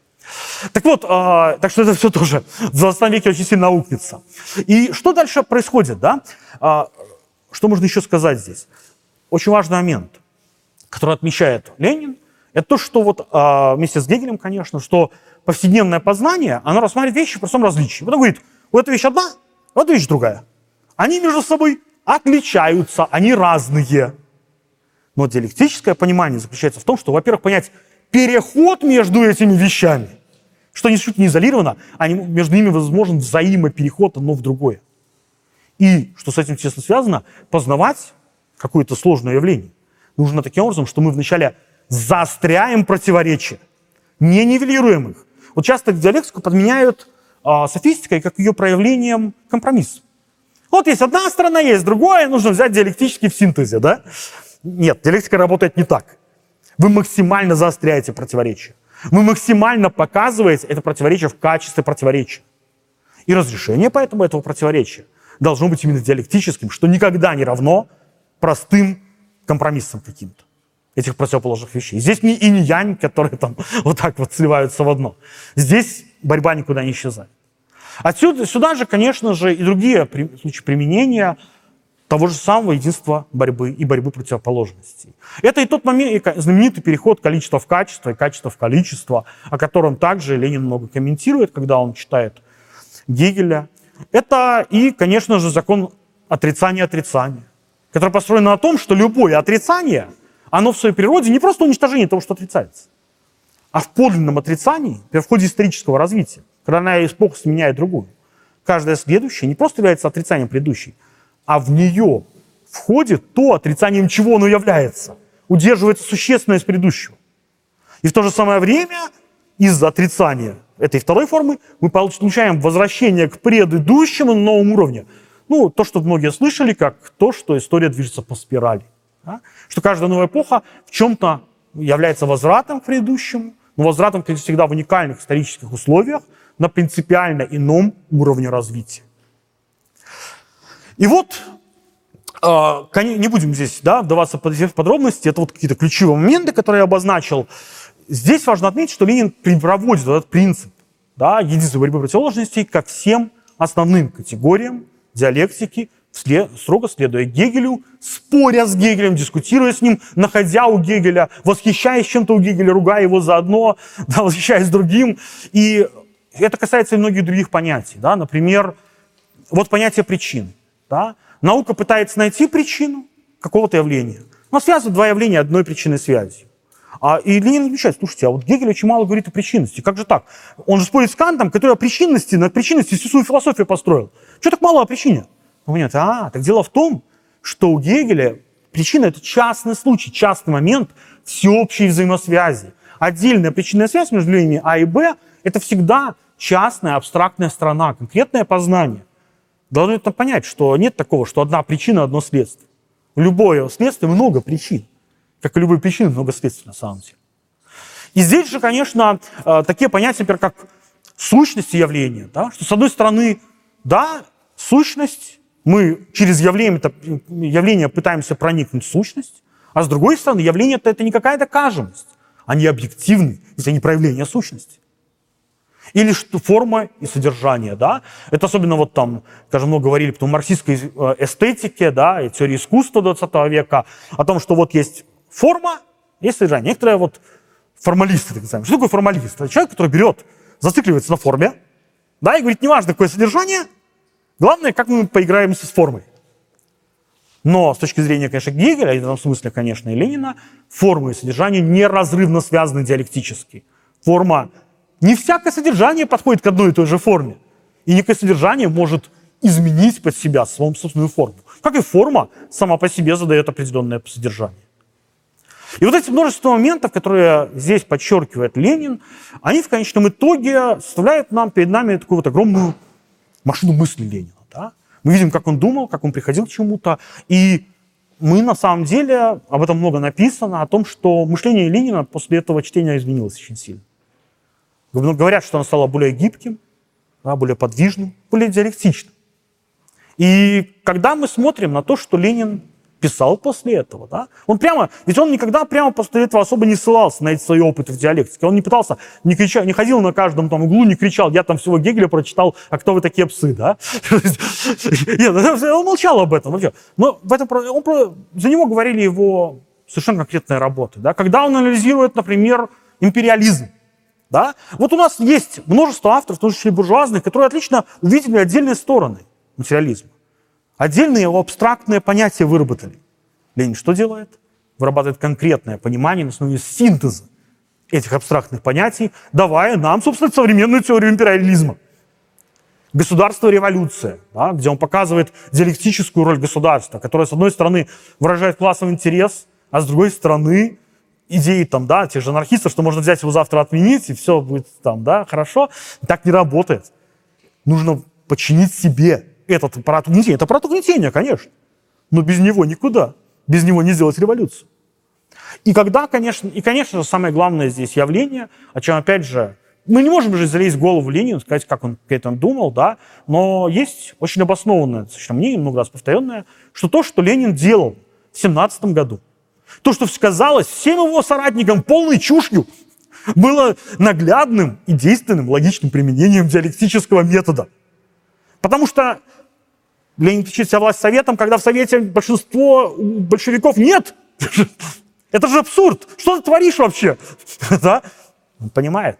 Так вот, э, так что это все тоже в 20 веке очень сильно аукнется. И что дальше происходит, да? Э, что можно еще сказать здесь? Очень важный момент, который отмечает Ленин, это то, что вот э, вместе с Гегелем, конечно, что повседневное познание, оно рассматривает вещи в простом различии. Вот он говорит, вот эта вещь одна, вот эта вещь другая. Они между собой отличаются, они разные. Но диалектическое понимание заключается в том, что, во-первых, понять переход между этими вещами, что они чуть не изолировано, а между ними возможен взаимопереход одно в другое. И, что с этим тесно связано, познавать какое-то сложное явление нужно таким образом, что мы вначале заостряем противоречия, не нивелируем их. Вот часто диалектику подменяют а, софистикой как ее проявлением компромисса. Вот есть одна сторона, есть другая, нужно взять диалектически в синтезе, да? Нет, диалектика работает не так. Вы максимально заостряете противоречие. Вы максимально показываете это противоречие в качестве противоречия. И разрешение поэтому этого противоречия должно быть именно диалектическим, что никогда не равно простым компромиссом каким-то этих противоположных вещей. Здесь не инь янь, которые там *laughs* вот так вот сливаются в одно. Здесь борьба никуда не исчезает. Отсюда, сюда же, конечно же, и другие случаи применения того же самого единства борьбы и борьбы противоположностей. Это и тот момент, и знаменитый переход количества в качество и качество в количество, о котором также Ленин много комментирует, когда он читает Гегеля. Это и, конечно же, закон отрицания-отрицания, который построен на том, что любое отрицание, оно в своей природе не просто уничтожение того, что отрицается, а в подлинном отрицании, в ходе исторического развития, когда одна эпоха сменяет другую, каждая следующая не просто является отрицанием предыдущей, а в нее входит то, отрицанием чего оно является. Удерживается существенное из предыдущего. И в то же самое время из-за отрицания этой второй формы мы получаем возвращение к предыдущему на новом уровне. Ну, то, что многие слышали, как то, что история движется по спирали. Да? Что каждая новая эпоха в чем-то является возвратом к предыдущему, но возвратом, как всегда, в уникальных исторических условиях на принципиально ином уровне развития. И вот, а, не будем здесь да, вдаваться в подробности, это вот какие-то ключевые моменты, которые я обозначил. Здесь важно отметить, что Ленин проводит этот принцип да, единства борьбы противоположностей ко всем основным категориям диалектики, строго следуя Гегелю, споря с Гегелем, дискутируя с ним, находя у Гегеля, восхищаясь чем-то у Гегеля, ругая его заодно, *laughs* да, восхищаясь другим. И это касается и многих других понятий. Да? Например, вот понятие причин. Да? Наука пытается найти причину какого-то явления, но связывает два явления одной причиной связью. А, и Ленин отвечает, слушайте, а вот Гегель очень мало говорит о причинности. Как же так? Он же спорит с Кантом, который о причинности, на причинности всю свою философию построил. Чего так мало о причине? Он говорит, а, так дело в том, что у Гегеля причина – это частный случай, частный момент всеобщей взаимосвязи. Отдельная причинная связь между линиями А и Б – это всегда частная абстрактная сторона, конкретное познание должны это понять, что нет такого, что одна причина, одно следствие. Любое следствие много причин. Как и любой причины, много следствий на самом деле. И здесь же, конечно, э, такие понятия, например, как сущность явления. Да? Что, с одной стороны, да, сущность, мы через явление, это, явление пытаемся проникнуть в сущность, а с другой стороны, явление это, это не какая-то кажемость, они объективны, если они проявление сущности. Или что форма и содержание, да. Это особенно вот там, скажем, много говорили потом марксистской э, эстетике, да, и теории искусства 20 века, о том, что вот есть форма, есть содержание. Некоторые вот формалисты, так называемые. Что такое формалист? Это человек, который берет, зацикливается на форме, да, и говорит, неважно, какое содержание, главное, как мы поиграемся с формой. Но с точки зрения, конечно, Гегеля, и в этом смысле, конечно, и Ленина, форма и содержание неразрывно связаны диалектически. Форма не всякое содержание подходит к одной и той же форме. И некое содержание может изменить под себя свою собственную форму. Как и форма сама по себе задает определенное содержание. И вот эти множество моментов, которые здесь подчеркивает Ленин, они в конечном итоге составляют нам перед нами такую вот огромную машину мысли Ленина. Да? Мы видим, как он думал, как он приходил к чему-то. И мы на самом деле, об этом много написано, о том, что мышление Ленина после этого чтения изменилось очень сильно. Говорят, что оно стало более гибким, да, более подвижным, более диалектичным. И когда мы смотрим на то, что Ленин писал после этого, да, он прямо, ведь он никогда прямо после этого особо не ссылался на эти свои опыты в диалектике. Он не пытался, не, кричал, не ходил на каждом там углу, не кричал, я там всего Гегеля прочитал, а кто вы такие псы, да? *laughs* Он молчал об этом. Но в этом, он, за него говорили его совершенно конкретные работы. Да? Когда он анализирует, например, империализм, да? Вот у нас есть множество авторов, в том числе буржуазных, которые отлично увидели отдельные стороны материализма. Отдельные его абстрактные понятия выработали. Ленин что делает? Вырабатывает конкретное понимание на основе синтеза этих абстрактных понятий, давая нам, собственно, современную теорию империализма. Государство революция, да, где он показывает диалектическую роль государства, которое, с одной стороны, выражает классовый интерес, а с другой стороны, идеи там, да, тех же анархистов, что можно взять его завтра отменить, и все будет там, да, хорошо. Так не работает. нужно подчинить себе этот аппарат угнетения. Это аппарат угнетения, конечно. Но без него никуда. Без него не сделать революцию. И когда, конечно, и, конечно самое главное здесь явление, о чем, опять же, мы не можем же залезть в голову Ленина, сказать, как он к этому думал, да, но есть очень обоснованное достаточно мнение, много раз повторенное, что то, что Ленин делал в 17 году, то, что сказалось всем его соратникам полной чушью, было наглядным и действенным логичным применением диалектического метода. Потому что Ленин тычет себя власть советом, когда в Совете большинство большевиков нет. *laughs* Это же абсурд. Что ты творишь вообще? *laughs* Да? Он понимает,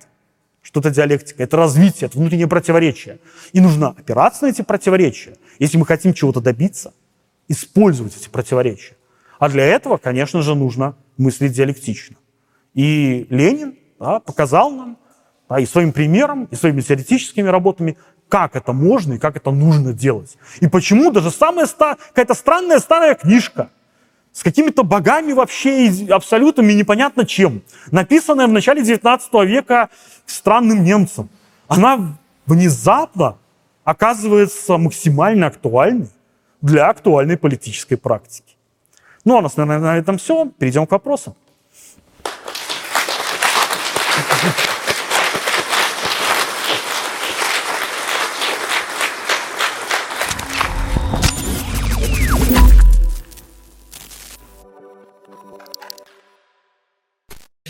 что это диалектика, это развитие, это внутреннее противоречие. И нужно опираться на эти противоречия, если мы хотим чего-то добиться, использовать эти противоречия. А для этого, конечно же, нужно мыслить диалектично. И Ленин да, показал нам да, и своим примером, и своими теоретическими работами, как это можно и как это нужно делать. И почему даже самая ста... какая-то странная старая книжка с какими-то богами вообще абсолютно непонятно чем, написанная в начале 19 века странным немцем, она внезапно оказывается максимально актуальной для актуальной политической практики. Ну, а нас, наверное, на этом все. Перейдем к вопросам.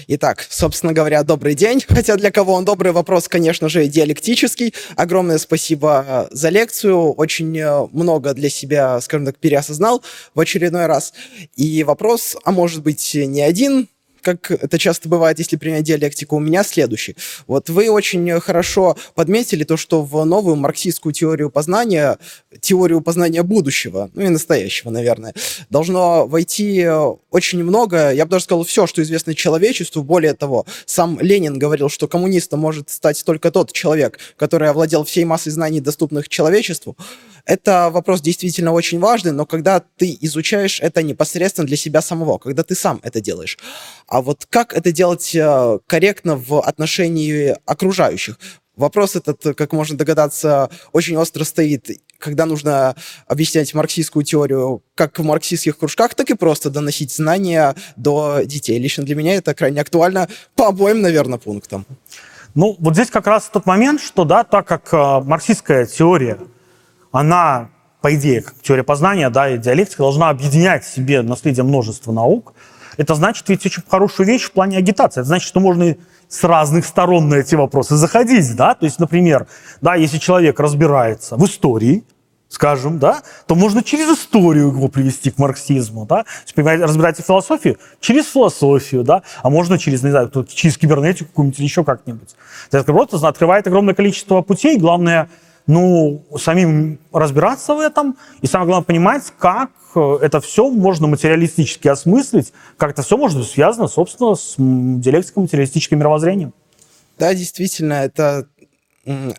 Итак, собственно говоря, добрый день. *laughs* Хотя для кого он добрый, вопрос, конечно же, диалектический. Огромное спасибо э, за лекцию. Очень э, много для себя, скажем так, переосознал в очередной раз. И вопрос, а может быть, не один, как это часто бывает, если принять диалектику, у меня следующий. Вот вы очень хорошо подметили то, что в новую марксистскую теорию познания, теорию познания будущего, ну и настоящего, наверное, должно войти очень много, я бы даже сказал, все, что известно человечеству. Более того, сам Ленин говорил, что коммунистом может стать только тот человек, который овладел всей массой знаний, доступных человечеству. Это вопрос действительно очень важный, но когда ты изучаешь это непосредственно для себя самого, когда ты сам это делаешь. А вот как это делать э, корректно в отношении окружающих? Вопрос этот, как можно догадаться, очень остро стоит, когда нужно объяснять марксистскую теорию как в марксистских кружках, так и просто доносить знания до детей. Лично для меня это крайне актуально по обоим, наверное, пунктам. Ну, вот здесь как раз тот момент, что, да, так как э, марксистская теория она, по идее, как теория познания, да, и диалектика должна объединять в себе наследие множества наук. Это значит ведь очень хорошую вещь в плане агитации. Это значит, что можно с разных сторон на эти вопросы заходить, да, то есть, например, да, если человек разбирается в истории, скажем, да, то можно через историю его привести к марксизму, да, в философии, через философию, да, а можно через, не знаю, через кибернетику какую-нибудь или еще как-нибудь. Это просто открывает огромное количество путей, главное – ну, самим разбираться в этом, и самое главное понимать, как э, это все можно материалистически осмыслить, как это все может быть связано, собственно, с диалектикой материалистическим мировоззрением. Да, действительно, это,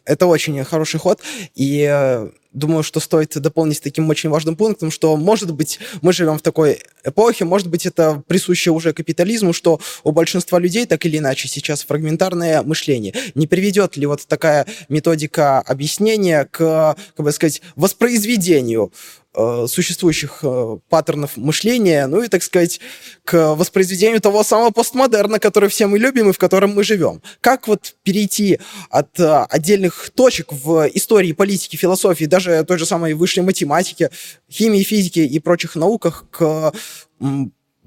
это очень хороший ход, и э, думаю, что стоит дополнить таким очень важным пунктом, что, может быть, мы живем в такой эпохе, может быть, это присуще уже капитализму, что у большинства людей так или иначе сейчас фрагментарное мышление. Не приведет ли вот такая методика объяснения к, как бы сказать, воспроизведению Э, существующих э, паттернов мышления, ну и, так сказать, к воспроизведению того самого постмодерна, который все мы любим и в котором мы живем. Как вот перейти от э, отдельных точек в истории, политике, философии, даже той же самой высшей математике, химии, физике и прочих науках к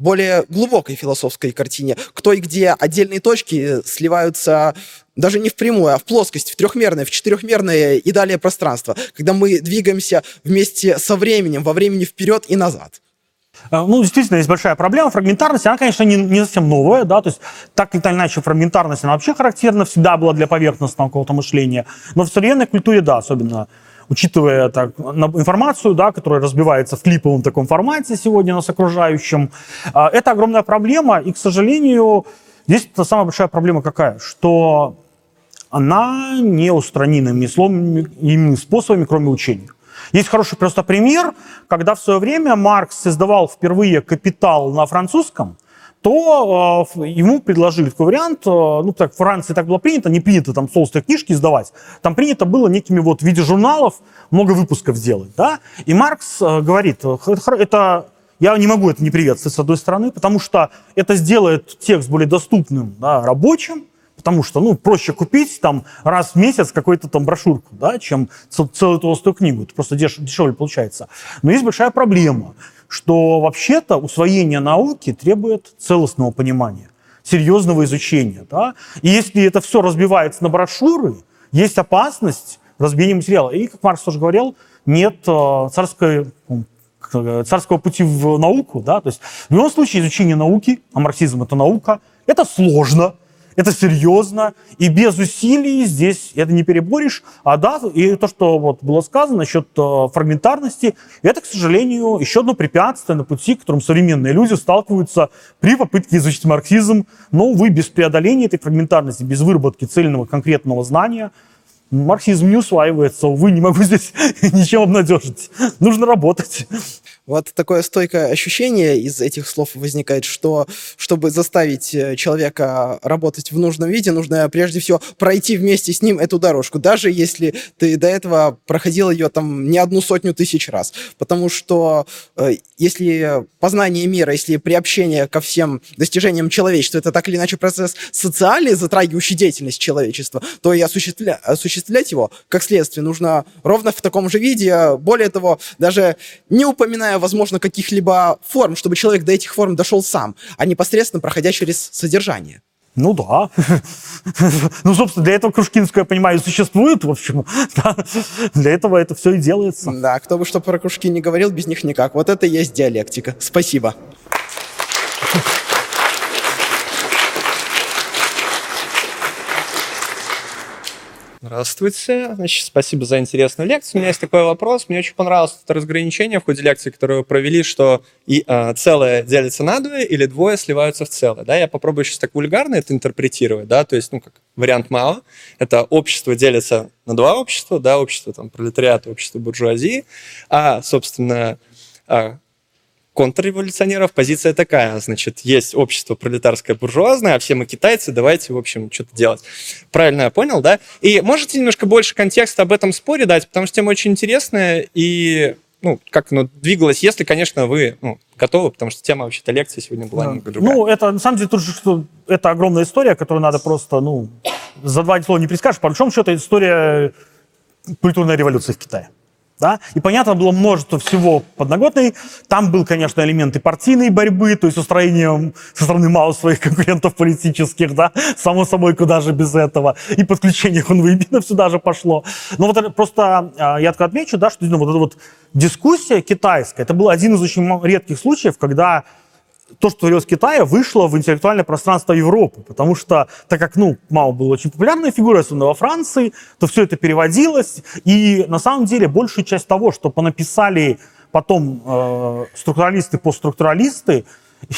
более глубокой философской картине, кто и где отдельные точки сливаются даже не в прямую, а в плоскость, в трехмерное, в четырехмерное и далее пространство, когда мы двигаемся вместе со временем, во времени вперед и назад. А, ну, действительно, есть большая проблема. Фрагментарность, она, конечно, не, не совсем новая, да, то есть так или иначе фрагментарность, она вообще характерна, всегда была для поверхностного какого-то мышления. Но в современной культуре, да, особенно учитывая так, информацию, да, которая разбивается в клиповом таком формате сегодня нас окружающим, а, это огромная проблема, и, к сожалению, здесь самая большая проблема какая, что она не устранена иными способами, кроме учения. Есть хороший просто пример, когда в свое время Маркс издавал впервые «Капитал» на французском, то э, ему предложили такой вариант, э, ну, так, в Франции так было принято, не принято там толстые книжки издавать, там принято было некими вот в виде журналов много выпусков делать, да, и Маркс э, говорит, это, я не могу это не приветствовать с одной стороны, потому что это сделает текст более доступным да, рабочим, потому что, ну, проще купить там раз в месяц какую-то там брошюрку, да, чем целую толстую книгу, это просто деш дешевле получается. Но есть большая проблема – что вообще-то усвоение науки требует целостного понимания, серьезного изучения. Да? И если это все разбивается на брошюры, есть опасность разбиения материала. И, как Маркс тоже говорил, нет э, царской, царского пути в науку. Да? То есть в любом случае изучение науки, а марксизм это наука, это сложно, это серьезно, и без усилий здесь это не переборешь. А да, и то, что вот было сказано насчет э, фрагментарности, это, к сожалению, еще одно препятствие на пути, к которому современные люди сталкиваются при попытке изучить марксизм. Но, увы, без преодоления этой фрагментарности, без выработки цельного конкретного знания, марксизм не усваивается. Увы, не могу *laughs* здесь ничем обнадежить. Нужно работать. Вот такое стойкое ощущение из этих слов возникает, что чтобы заставить э, человека работать в нужном виде, нужно прежде всего пройти вместе с ним эту дорожку, даже если ты до этого проходил ее там не одну сотню тысяч раз. Потому что э, если познание мира, если приобщение ко всем достижениям человечества, это так или иначе процесс социальный, затрагивающий деятельность человечества, то и осуществля... осуществлять его, как следствие, нужно ровно в таком же виде. Более того, даже не упоминая возможно, каких-либо форм, чтобы человек до этих форм дошел сам, а непосредственно проходя через содержание. Ну да. *laughs* Ну, собственно, для этого Крушкинская, я понимаю, существует, в общем. *laughs* Да. Для этого это все и делается. Да, кто бы что про кружки не говорил, без них никак. Вот это и есть диалектика. Спасибо. Здравствуйте. Значит, спасибо за интересную лекцию. У меня есть такой вопрос. Мне очень понравилось это разграничение в ходе лекции, которую вы провели, что и, э, целое делится на двое или двое сливаются в целое. Да? Я попробую сейчас так вульгарно это интерпретировать. Да? То есть, ну, как вариант Мао. Это общество делится на два общества. Да? Общество там, пролетариата, общество буржуазии. А, собственно, а, контрреволюционеров позиция такая, значит, есть общество пролетарское буржуазное, а все мы китайцы, давайте, в общем, что-то делать. Правильно я понял, да? И можете немножко больше контекста об этом споре дать, потому что тема очень интересная, и ну, как оно двигалось, если, конечно, вы ну, готовы, потому что тема вообще-то лекции сегодня была да. немного другая. Ну, это, на самом деле, тут же, что это огромная история, которую надо просто, ну, за два слова не перескажешь. По большому счету, это история культурной революции в Китае. Да? И понятно было множество всего подноготной. Там был, конечно, элементы партийной борьбы, то есть устроением со стороны мало своих конкурентов политических, да, само собой, куда же без этого. И подключение хунвейбинов сюда же пошло. Но вот просто а, я так отмечу, да, что ну, вот эта вот дискуссия китайская, это был один из очень редких случаев, когда то, что творилось в Китае, вышло в интеллектуальное пространство Европы, потому что, так как, ну, Мао был очень популярной фигурой, особенно во Франции, то все это переводилось, и на самом деле большая часть того, что понаписали потом э, структуралисты, постструктуралисты,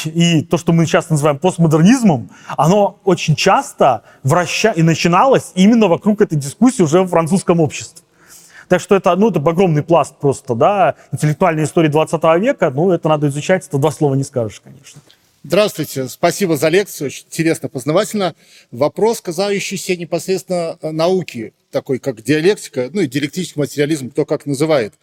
и то, что мы сейчас называем постмодернизмом, оно очень часто враща... и начиналось именно вокруг этой дискуссии уже в французском обществе. Так что это, ну, это огромный пласт просто, да, интеллектуальной истории 20 века, ну, это надо изучать, это два слова не скажешь, конечно. Здравствуйте, спасибо за лекцию, очень интересно, познавательно. Вопрос, касающийся непосредственно э, науки, такой как диалектика, ну и диалектический материализм, кто как называет.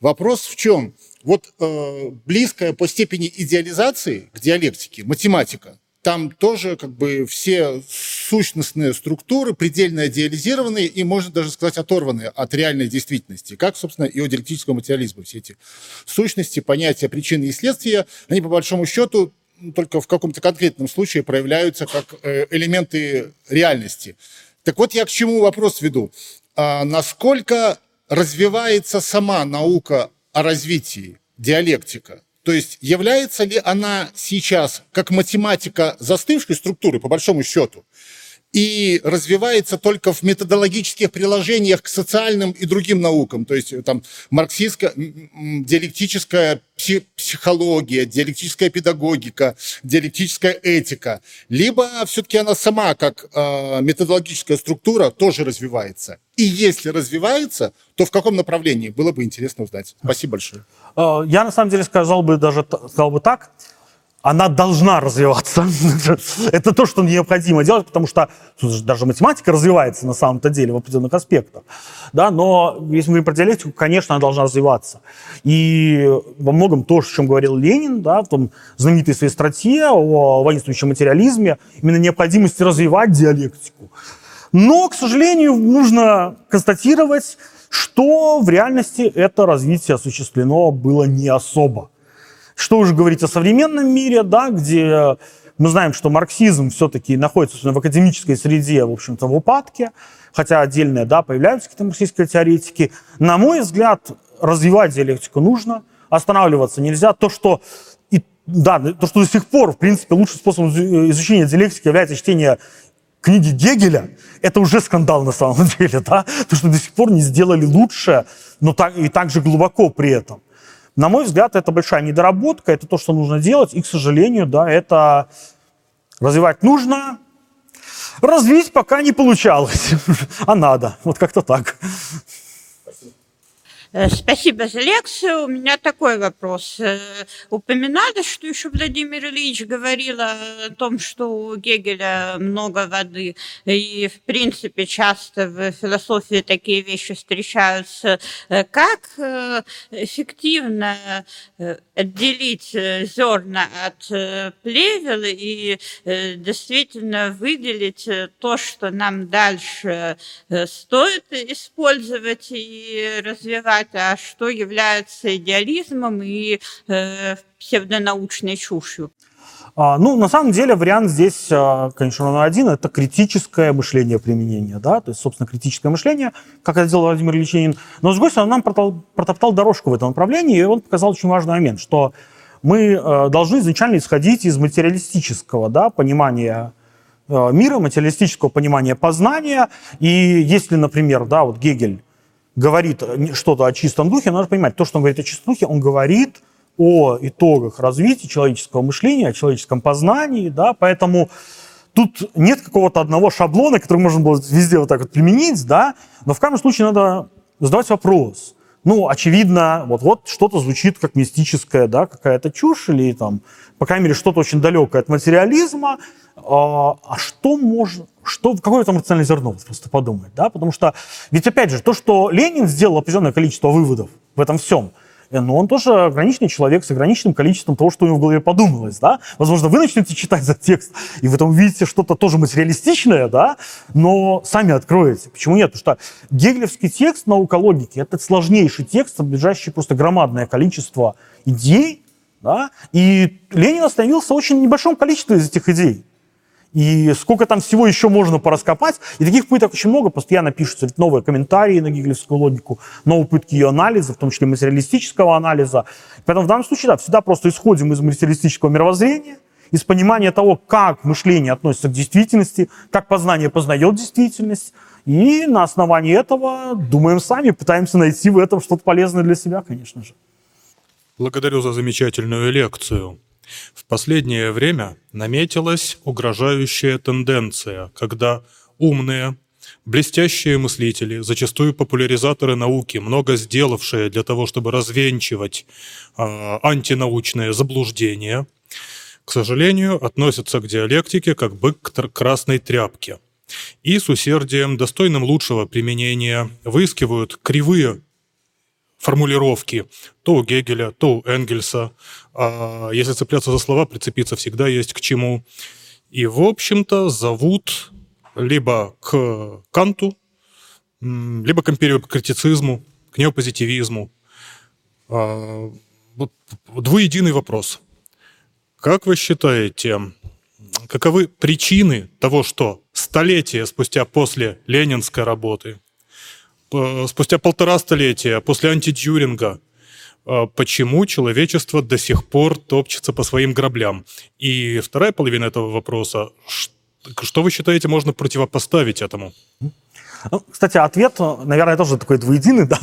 Вопрос в чем? Вот э, близкая по степени идеализации к диалектике математика, там тоже как бы все сущностные структуры предельно идеализированные и, можно даже сказать, оторванные от реальной действительности. Как, собственно, и у диалектического материализма. Все эти сущности, понятия причины и следствия, они, по большому счету, только в каком-то конкретном случае проявляются как э, элементы реальности. Так вот, я к чему вопрос веду. А насколько развивается сама наука о развитии, диалектика? То есть является ли она сейчас как математика застывшей структуры, по большому счету, и развивается только в методологических приложениях к социальным и другим наукам, то есть э, там марксистская, диалектическая психология, диалектическая педагогика, диалектическая этика, либо все-таки она сама как э, методологическая структура тоже развивается. И если развивается, то в каком направлении было бы интересно узнать. Спасибо большое. Э, я на самом деле сказал бы даже сказал бы так. она должна развиваться. *laughs* Это то, что необходимо делать, потому что даже математика развивается на самом-то деле в определенных аспектах. Да? Но если мы говорим про диалектику, конечно, она должна развиваться. И во многом то, о чем говорил Ленин, да, в том знаменитой своей статье о воинствующем материализме, именно необходимости развивать диалектику. Но, к сожалению, нужно констатировать, что в реальности это развитие осуществлено было не особо. Что уже говорить о современном мире, да, где мы знаем, что марксизм все-таки находится в академической среде, в общем-то, в упадке, хотя отдельные, да, появляются какие-то марксистские теоретики. На мой взгляд, развивать диалектику нужно, останавливаться нельзя. То, что и, да, то, что до сих пор, в принципе, лучшим способом изучения диалектики является чтение книги Гегеля, это уже скандал на самом *laughs* деле, да, то, что до сих пор не сделали лучше, но так, и так же глубоко при этом. На мой взгляд, это большая недоработка, это то, что нужно делать, и, к сожалению, да, это развивать нужно, развить пока не получалось, *laughs* а надо, вот как-то так. Э, спасибо за лекцию. У меня такой вопрос. Э, упоминали, что еще Владимир Ильич говорил о том, что у Гегеля много воды, и, в принципе, часто в философии такие вещи встречаются. Э, как эффективно отделить зерна от плевел и действительно выделить то, что нам дальше стоит использовать и развивать, а что является идеализмом и э, псевдонаучной чушью? А, ну, на самом деле, вариант здесь, а, конечно, номер один – это критическое мышление применения, да, то есть, собственно, критическое мышление, как это делал Владимир Ильич Ленин. Но, с другой стороны, он нам протоптал дорожку в этом направлении, и он показал очень важный момент, что мы э, должны изначально исходить из материалистического да, понимания э, мира, материалистического понимания познания. И если, например, да, вот Гегель говорит что-то о чистом духе, надо понимать, то, что он говорит о чистом духе, он говорит о итогах развития человеческого мышления, о человеческом познании, да, поэтому тут нет какого-то одного шаблона, который можно было везде вот так вот применить, да, но в каждом случае надо задавать вопрос. Ну, очевидно, вот, вот что-то звучит как мистическая, да, какая-то чушь или там, по крайней мере, что-то очень далекое от материализма, а, а что можно, что, какое там рациональное зерно, просто подумать, да, потому что, ведь опять же, то, что Ленин сделал определенное количество выводов в этом всем, но он тоже ограниченный человек с ограниченным количеством того, что у него в голове подумалось, да. Возможно, вы начнете читать за текст, и в этом увидите что-то тоже материалистичное, да, но сами откроете. Почему нет? Потому что гегелевский текст наука логики – это сложнейший текст, содержащий просто громадное количество идей, да, и Ленин остановился очень небольшом количестве из этих идей. И сколько там всего еще можно пораскопать. И таких попыток очень много. Постоянно пишутся новые комментарии на гегелевскую логику, новые попытки ее анализа, в том числе материалистического анализа. Поэтому в данном случае, да, всегда просто исходим из материалистического мировоззрения, из понимания того, как мышление относится к действительности, как познание познает действительность. И на основании этого думаем сами, пытаемся найти в этом что-то полезное для себя, конечно же. Благодарю за замечательную лекцию. В последнее время наметилась угрожающая тенденция, когда умные, блестящие мыслители, зачастую популяризаторы науки, много сделавшие для того, чтобы развенчивать э, антинаучные заблуждения, к сожалению, относятся к диалектике как бык к красной тряпке. И с усердием, достойным лучшего применения, выискивают кривые формулировки то у Гегеля, то у Энгельса. А если цепляться за слова, прицепиться всегда есть к чему. И, в общем-то, зовут либо к Канту, либо к эмпириокритицизму, к неопозитивизму. А, двуединый вопрос. Как вы считаете, каковы причины того, что столетия спустя после ленинской работы спустя полтора столетия после антидюринга, а, почему человечество до сих пор топчется по своим граблям. И вторая половина этого вопроса, что вы считаете можно противопоставить этому? Ну, кстати, ответ, наверное, тоже такой двуединый. *laughs*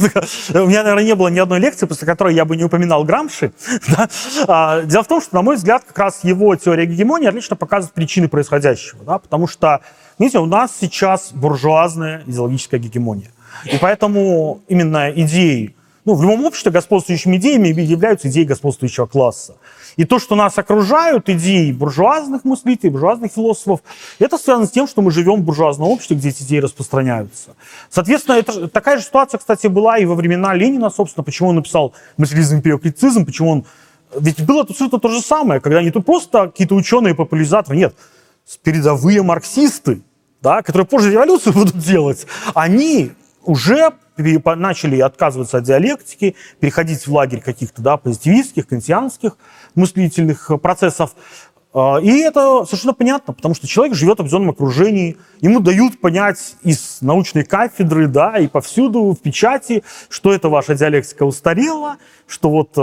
Да? У меня, наверное, не было ни одной лекции, после которой я бы не упоминал Грамши. *laughs* Да? А, дело в том, что, на мой взгляд, как раз его теория гегемонии отлично показывает причины происходящего. Да? Потому что, видите, у нас сейчас буржуазная идеологическая гегемония. И поэтому именно идеи ну, в любом обществе господствующими идеями являются идеи господствующего класса. И то, что нас окружают идеи буржуазных мыслителей, буржуазных философов, это связано с тем, что мы живем в буржуазном обществе, где эти идеи распространяются. Соответственно, это, такая же ситуация, кстати, была и во времена Ленина, собственно, почему он написал «Материализм и критицизм», почему он... Ведь было абсолютно то же самое, когда не то просто какие-то ученые, популяризаторы, нет, передовые марксисты, да, которые позже революцию *laughs* будут делать, они уже начали отказываться от диалектики, переходить в лагерь каких-то да, позитивистских, кантианских мыслительных процессов. А, и это совершенно понятно, потому что человек живет в определенном окружении, ему дают понять из научной кафедры, да, и повсюду в печати, что это ваша диалектика устарела, что вот э,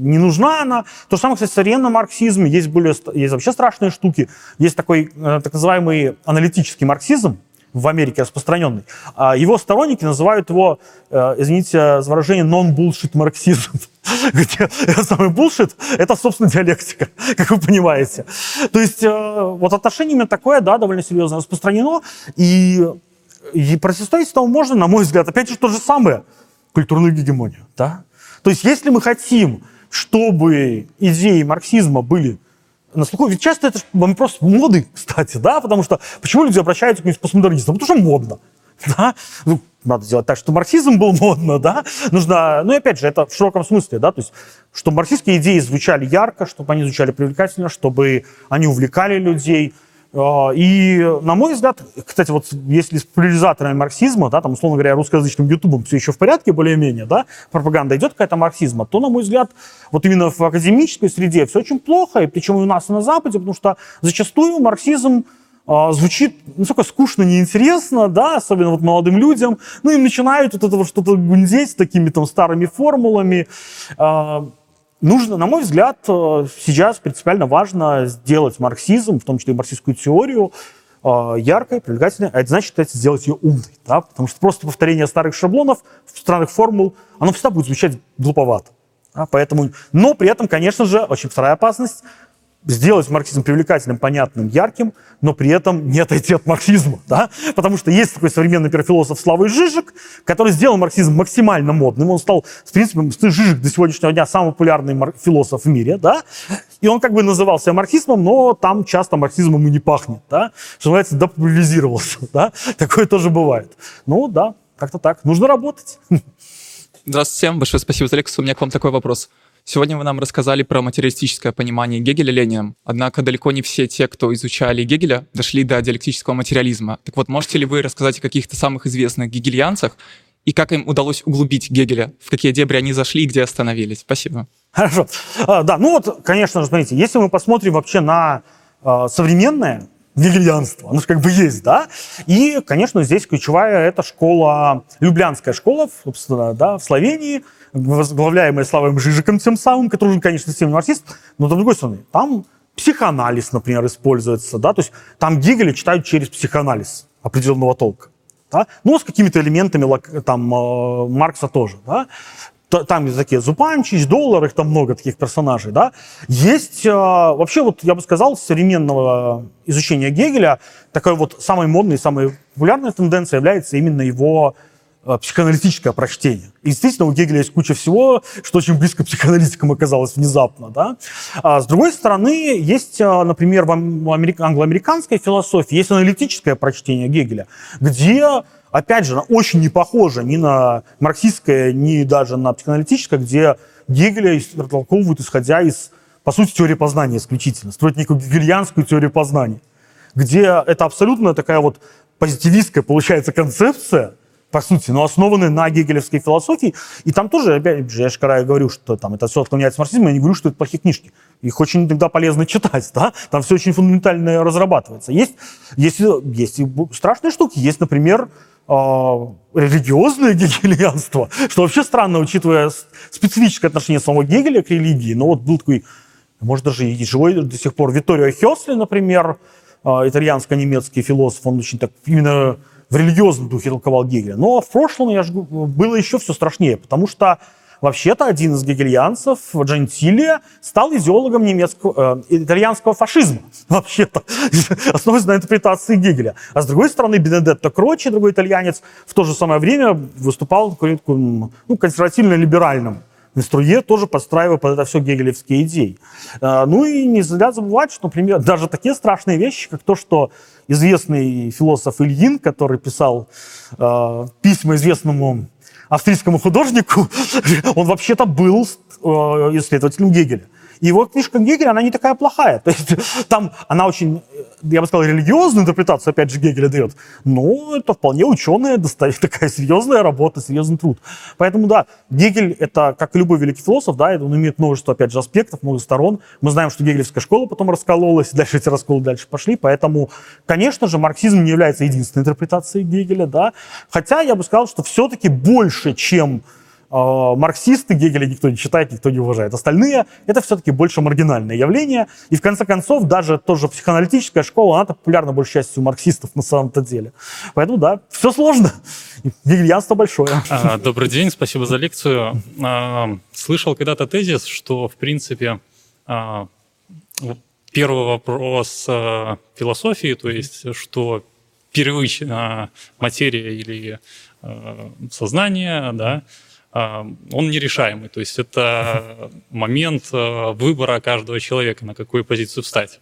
не нужна она. То же самое, кстати, в современном марксизме есть, более, есть вообще страшные штуки. Есть такой э, так называемый аналитический марксизм, в Америке распространенный. А его сторонники называют его, э, извините за выражение, non-bullshit марксизм. *laughs* Где самый bullshit – это, собственно, диалектика, *laughs* как вы понимаете. То есть э, вот отношение именно такое, да, довольно серьезно распространено. И, и противостоять этому можно, на мой взгляд, опять же, то же самое – культурную гегемонию. Да? То есть если мы хотим, чтобы идеи марксизма были на слуху. Ведь часто это вопрос моды, кстати, да, потому что почему люди обращаются к постмодернизму? Потому что модно. *laughs* Да? Ну, надо сделать так, чтобы марксизм был *laughs* модно, да, нужно, ну и опять же, это в широком смысле, да, то есть, чтобы марксистские идеи звучали ярко, чтобы они звучали привлекательно, чтобы они увлекали людей, и, на мой взгляд, кстати, вот если с популяризаторами марксизма, да, там, условно говоря, русскоязычным ютубом все еще в порядке более-менее, да, пропаганда идет какая-то марксизма, то, на мой взгляд, вот именно в академической среде все очень плохо, и причем и у нас, и на Западе, потому что зачастую марксизм а, звучит настолько скучно, неинтересно, да, особенно вот молодым людям, ну, им начинают вот это вот что-то гундеть такими там старыми формулами, а, нужно, на мой взгляд, э, сейчас принципиально важно сделать марксизм, в том числе и марксистскую теорию, э, яркой, привлекательной, а это значит, кстати, сделать ее умной, да? потому что просто повторение старых шаблонов, странных формул, оно всегда будет звучать глуповато. Да? Поэтому, но при этом, конечно же, очень вторая опасность сделать марксизм привлекательным, понятным, ярким, но при этом не отойти от марксизма, да? Потому что есть такой современный философ Славой Жижик, который сделал марксизм максимально модным. Он стал, в принципе, Жижик до сегодняшнего дня самый популярный философ в мире, да? И он как бы назывался марксизмом, но там часто марксизмом и не пахнет, да? Что называется, допопуляризировался, *laughs* да? Такое тоже бывает. Ну, да, как-то так. Нужно работать. *laughs* Здравствуйте всем. Большое спасибо за лекцию. У меня к вам такой вопрос. Сегодня вы нам рассказали про материалистическое понимание Гегеля Лениным, однако далеко не все те, кто изучали Гегеля, дошли до диалектического материализма. Так вот, можете ли вы рассказать о каких-то самых известных гегельянцах и как им удалось углубить Гегеля, в какие дебри они зашли и где остановились? Спасибо. Хорошо. А, да, ну вот, конечно же, смотрите, если мы посмотрим вообще на э, современное гегельянство, оно же как бы есть, да, и, конечно, здесь ключевая это школа, Люблянская школа, собственно, да, в Словении, возглавляемая Славой Жижиком тем самым, который уже, конечно, совсем не марксист, но, с другой стороны, там психоанализ, например, используется, да, то есть там Гегеля читают через психоанализ определенного толка, да, ну, с какими-то элементами там э, Маркса тоже, да, там есть такие Зупанчич, Доллар, их там много таких персонажей, да. Есть, э, вообще, вот я бы сказал, современного изучения Гегеля такая вот самой модной, самой популярной тенденцией является именно его психоаналитическое прочтение. И действительно, у Гегеля есть куча всего, что очень близко психоаналитикам оказалось внезапно. Да? А с другой стороны, есть, э, например, в англоамериканской философии есть аналитическое прочтение Гегеля, где, опять же, очень не похоже ни на марксистское, ни даже на психоаналитическое, где Гегеля растолковывают, исходя из, по сути, теории познания исключительно, строят некую гегельянскую теорию познания, где это абсолютно такая вот позитивистская, получается, концепция, по сути, но основаны на гегелевской философии. И там тоже, опять же, я же когда я говорю, что там это все отклоняется марксизм, я не говорю, что это плохие книжки. Их очень иногда полезно читать, да? Там все очень фундаментально разрабатывается. Есть, есть, есть и страшные штуки. Есть, например, э, религиозное гегельянство, что вообще странно, учитывая специфическое отношение самого Гегеля к религии. Но вот был такой, может, даже и живой до сих пор Витторио Хёсли, например, э, итальянско-немецкий философ, он очень так именно в религиозном духе толковал Гегеля. Но в прошлом, я же, было еще все страшнее, потому что вообще-то один из гегельянцев, Джентилия, стал идеологом немецкого, э, итальянского фашизма, *laughs* вообще-то, *laughs* основываясь на интерпретации Гегеля. А с другой стороны, Бенедетто Крочи, другой итальянец, в то же самое время выступал ну, консервативно-либеральным на струе тоже подстраивая под это все гегелевские идеи. Э, ну и не зря забывать, что, например, *laughs* даже такие страшные вещи, как то, что известный философ Ильин, который писал э, письма известному австрийскому художнику, *laughs* он вообще-то был э, исследователем Гегеля. Его книжка Гегеля, она не такая плохая. То есть *laughs* там она очень, я бы сказал, религиозную интерпретацию, опять же, Гегеля дает. Но это вполне ученая, *laughs* такая серьезная работа, серьезный труд. Поэтому, да, Гегель, это, как и любой великий философ, да, он имеет множество, опять же, аспектов, много сторон. Мы знаем, что гегелевская школа потом раскололась, *laughs* дальше эти расколы дальше пошли. Поэтому, конечно же, марксизм не является единственной интерпретацией Гегеля, да. Хотя я бы сказал, что все-таки больше, чем марксисты Гегеля никто не читает, никто не уважает. Остальные — это все-таки больше маргинальное явление. И в конце концов, даже тоже психоаналитическая школа, она популярна большей частью марксистов на самом-то деле. Поэтому да, все сложно. Гегельянство большое. А, добрый день, спасибо за лекцию. А, слышал когда-то тезис, что, в принципе, первый вопрос философии, то есть, что первичная материя или сознание, да, он нерешаемый. То есть это момент э, выбора каждого человека, на какую позицию встать.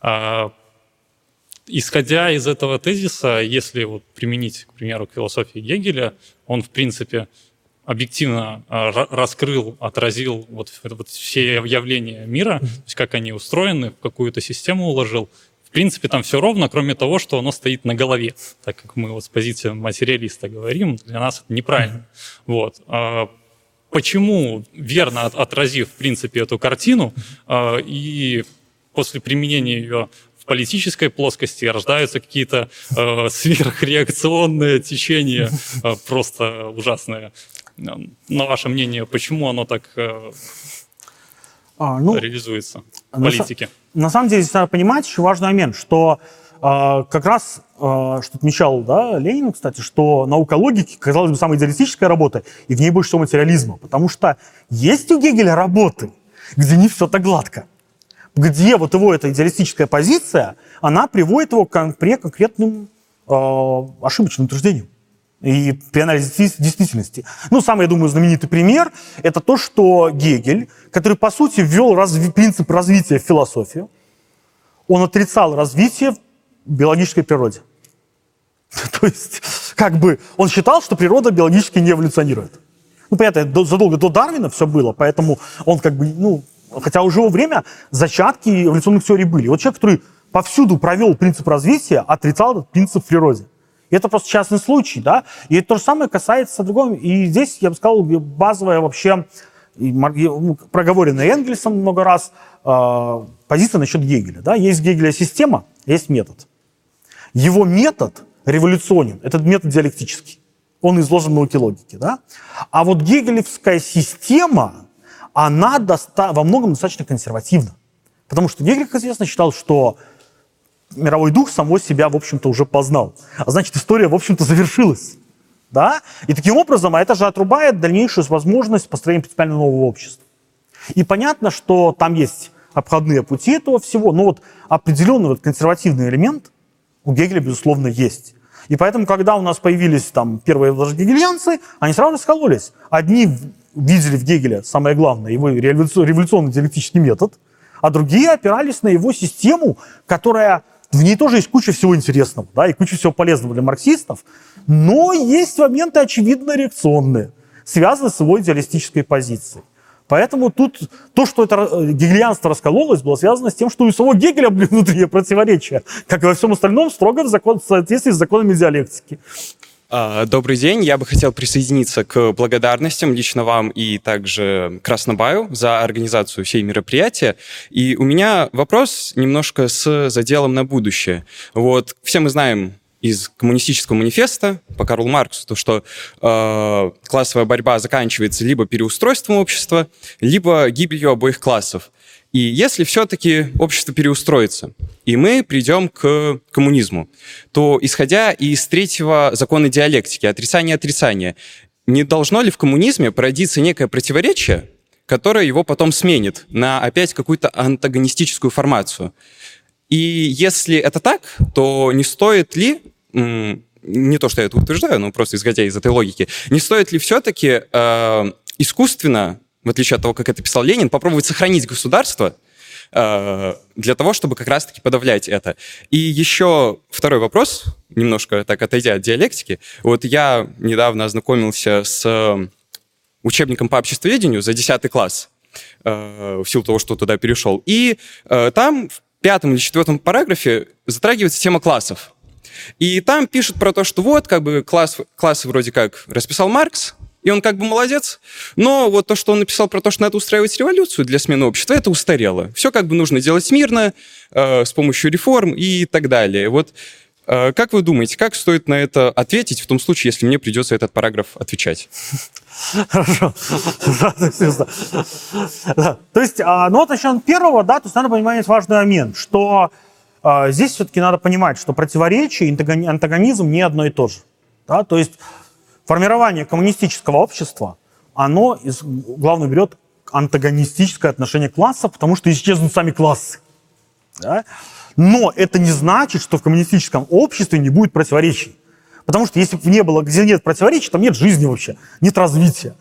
А, исходя из этого тезиса, если вот применить, к примеру, к философии Гегеля, он, в принципе, объективно э, раскрыл, отразил вот, вот все явления мира, то есть как они устроены, в какую-то систему уложил, в принципе, там все ровно, кроме того, что оно стоит на голове. Так как мы вот с позиции материалиста говорим, для нас это неправильно. Вот. А почему, верно отразив, в принципе, эту картину, а, и после применения ее в политической плоскости рождаются какие-то э, сверхреакционные течения, э, просто ужасные. На ваше мнение, почему оно так э, а, ну, реализуется в политике? на самом деле здесь надо понимать еще важный момент, что э, как раз, э, что отмечал да, Ленин, кстати, что наука логики, казалось бы, самая идеалистическая работа, и в ней больше всего материализма. Потому что есть у Гегеля работы, где не все так гладко. Где вот его эта идеалистическая позиция, она приводит его к конкретным э, ошибочным утверждениям и при анализе действительности. Ну, самый, я думаю, знаменитый пример – это то, что Гегель, который, по сути, ввел разви- принцип развития в философию, он отрицал развитие в биологической природе. *laughs* то есть, как бы, он считал, что природа биологически не эволюционирует. Ну, понятно, задолго до Дарвина все было, поэтому он как бы, ну, хотя уже во время зачатки эволюционных теорий были. Вот человек, который повсюду провел принцип развития, отрицал этот принцип в природе. Это просто частный случай, да. И то же самое касается другого. И здесь, я бы сказал, базовая вообще, ну, проговоренная Энгельсом много раз, э, позиция насчет Гегеля. Да? Есть Гегеля система, есть метод. Его метод революционен, этот метод диалектический. Он изложен в науке логики. Да? А вот гегелевская система, она доста- во многом достаточно консервативна. Потому что Гегель, как известно, считал, что мировой дух само себя, в общем-то, уже познал. А значит, история, в общем-то, завершилась. Да? И таким образом, а это же отрубает дальнейшую возможность построения принципиально нового общества. И понятно, что там есть обходные пути этого всего, но вот определенный вот консервативный элемент у Гегеля, безусловно, есть. И поэтому, когда у нас появились там первые даже гегельянцы, они сразу раскололись. Одни видели в Гегеле, самое главное, его революционный диалектический метод, а другие опирались на его систему, которая в ней тоже есть куча всего интересного, да, и куча всего полезного для марксистов, но есть моменты очевидно реакционные, связанные с его идеалистической позицией. Поэтому тут то, что это э, гегельянство раскололось, было связано с тем, что у самого Гегеля были внутренние противоречия, как и во всем остальном, строго в, закон, в соответствии с законами диалектики. А, добрый день. Я бы хотел присоединиться к благодарностям лично вам и также Краснобаю за организацию всей мероприятия. И у меня вопрос немножко с заделом на будущее. Вот все мы знаем из коммунистического манифеста по Карлу Марксу, то, что э, классовая борьба заканчивается либо переустройством общества, либо гибелью обоих классов. И если все-таки общество переустроится, и мы придем к коммунизму, то, исходя из третьего закона диалектики, отрицания отрицания, не должно ли в коммунизме породиться некое противоречие, которое его потом сменит на опять какую-то антагонистическую формацию? И если это так, то не стоит ли, не то, что я это утверждаю, но просто исходя из этой логики, не стоит ли все-таки э, искусственно, в отличие от того, как это писал Ленин, попробовать сохранить государство, э, для того, чтобы как раз-таки подавлять это. И еще второй вопрос, немножко так отойдя от диалектики. Вот я недавно ознакомился с учебником по обществоведению за 10 класс, э, в силу того, что туда перешел. И э, там в пятом или четвертом параграфе затрагивается тема классов. И там пишут про то, что вот, как бы класс, классы вроде как расписал Маркс, и он как бы молодец. Но вот то, что он написал про то, что надо устраивать революцию для смены общества, это устарело. Все как бы нужно делать мирно, э, с помощью реформ и так далее. Вот э, как вы думаете, как стоит на это ответить в том случае, если мне придется этот параграф отвечать? Хорошо. То есть, а, ну вот насчет первого, да, то есть надо понимать важный момент, что а, здесь все-таки надо понимать, что противоречие и антагонизм не одно и то же. Да? То есть формирование коммунистического общества, оно из, главное берет антагонистическое отношение класса, потому что исчезнут сами классы. Да? Но это не значит, что в коммунистическом обществе не будет противоречий. Потому что если бы не было, где нет противоречий, там нет жизни вообще, нет развития.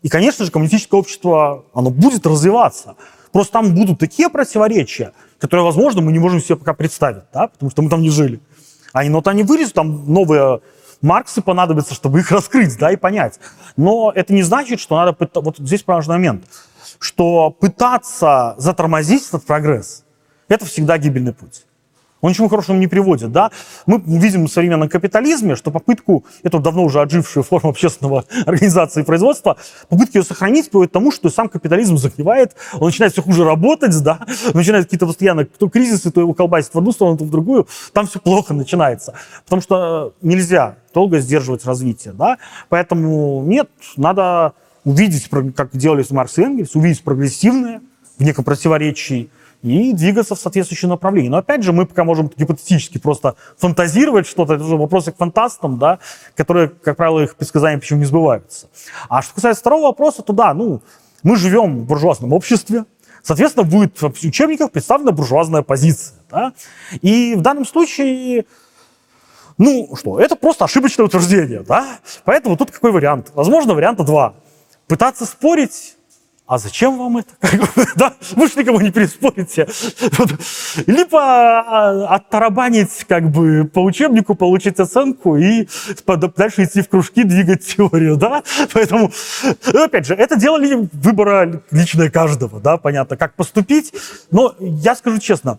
И, конечно же, коммунистическое общество, оно будет развиваться. Просто там будут такие противоречия, которые, возможно, мы не можем себе пока представить, да, потому что мы там не жили. А но вот они вылезут, там новые Марксы понадобятся, чтобы их раскрыть, да, и понять. Но это не значит, что надо... Вот здесь важный момент, что пытаться затормозить этот прогресс, это всегда гибельный путь он ничему хорошему не приводит. Да? Мы видим в современном капитализме, что попытку, это давно уже отжившую форму общественного *laughs* организации производства, попытки ее сохранить приводят к тому, что сам капитализм загнивает, он начинает все хуже работать, да? начинает какие-то постоянно то кризисы, то его колбасит в одну сторону, то в другую, там все плохо начинается. Потому что нельзя долго сдерживать развитие. Да? Поэтому нет, надо увидеть, как делали Маркс и Энгельс, увидеть прогрессивное в неком противоречии и двигаться в соответствующем направлении. Но опять же, мы пока можем гипотетически просто фантазировать что-то, это уже вопросы к фантастам, да, которые, как правило, их предсказания почему не сбываются. А что касается второго вопроса, то да, ну, мы живем в буржуазном обществе, соответственно, будет в учебниках представлена буржуазная позиция. Да? И в данном случае ну что, это просто ошибочное утверждение, да? Поэтому тут какой вариант? Возможно, варианта два. Пытаться спорить а зачем вам это? *laughs* да? Вы же никого не переспорите. Либо а, оттарабанить как бы по учебнику, получить оценку и дальше идти в кружки, двигать теорию, да? Поэтому, опять же, это дело выбора личное каждого, да, понятно, как поступить. Но я скажу честно,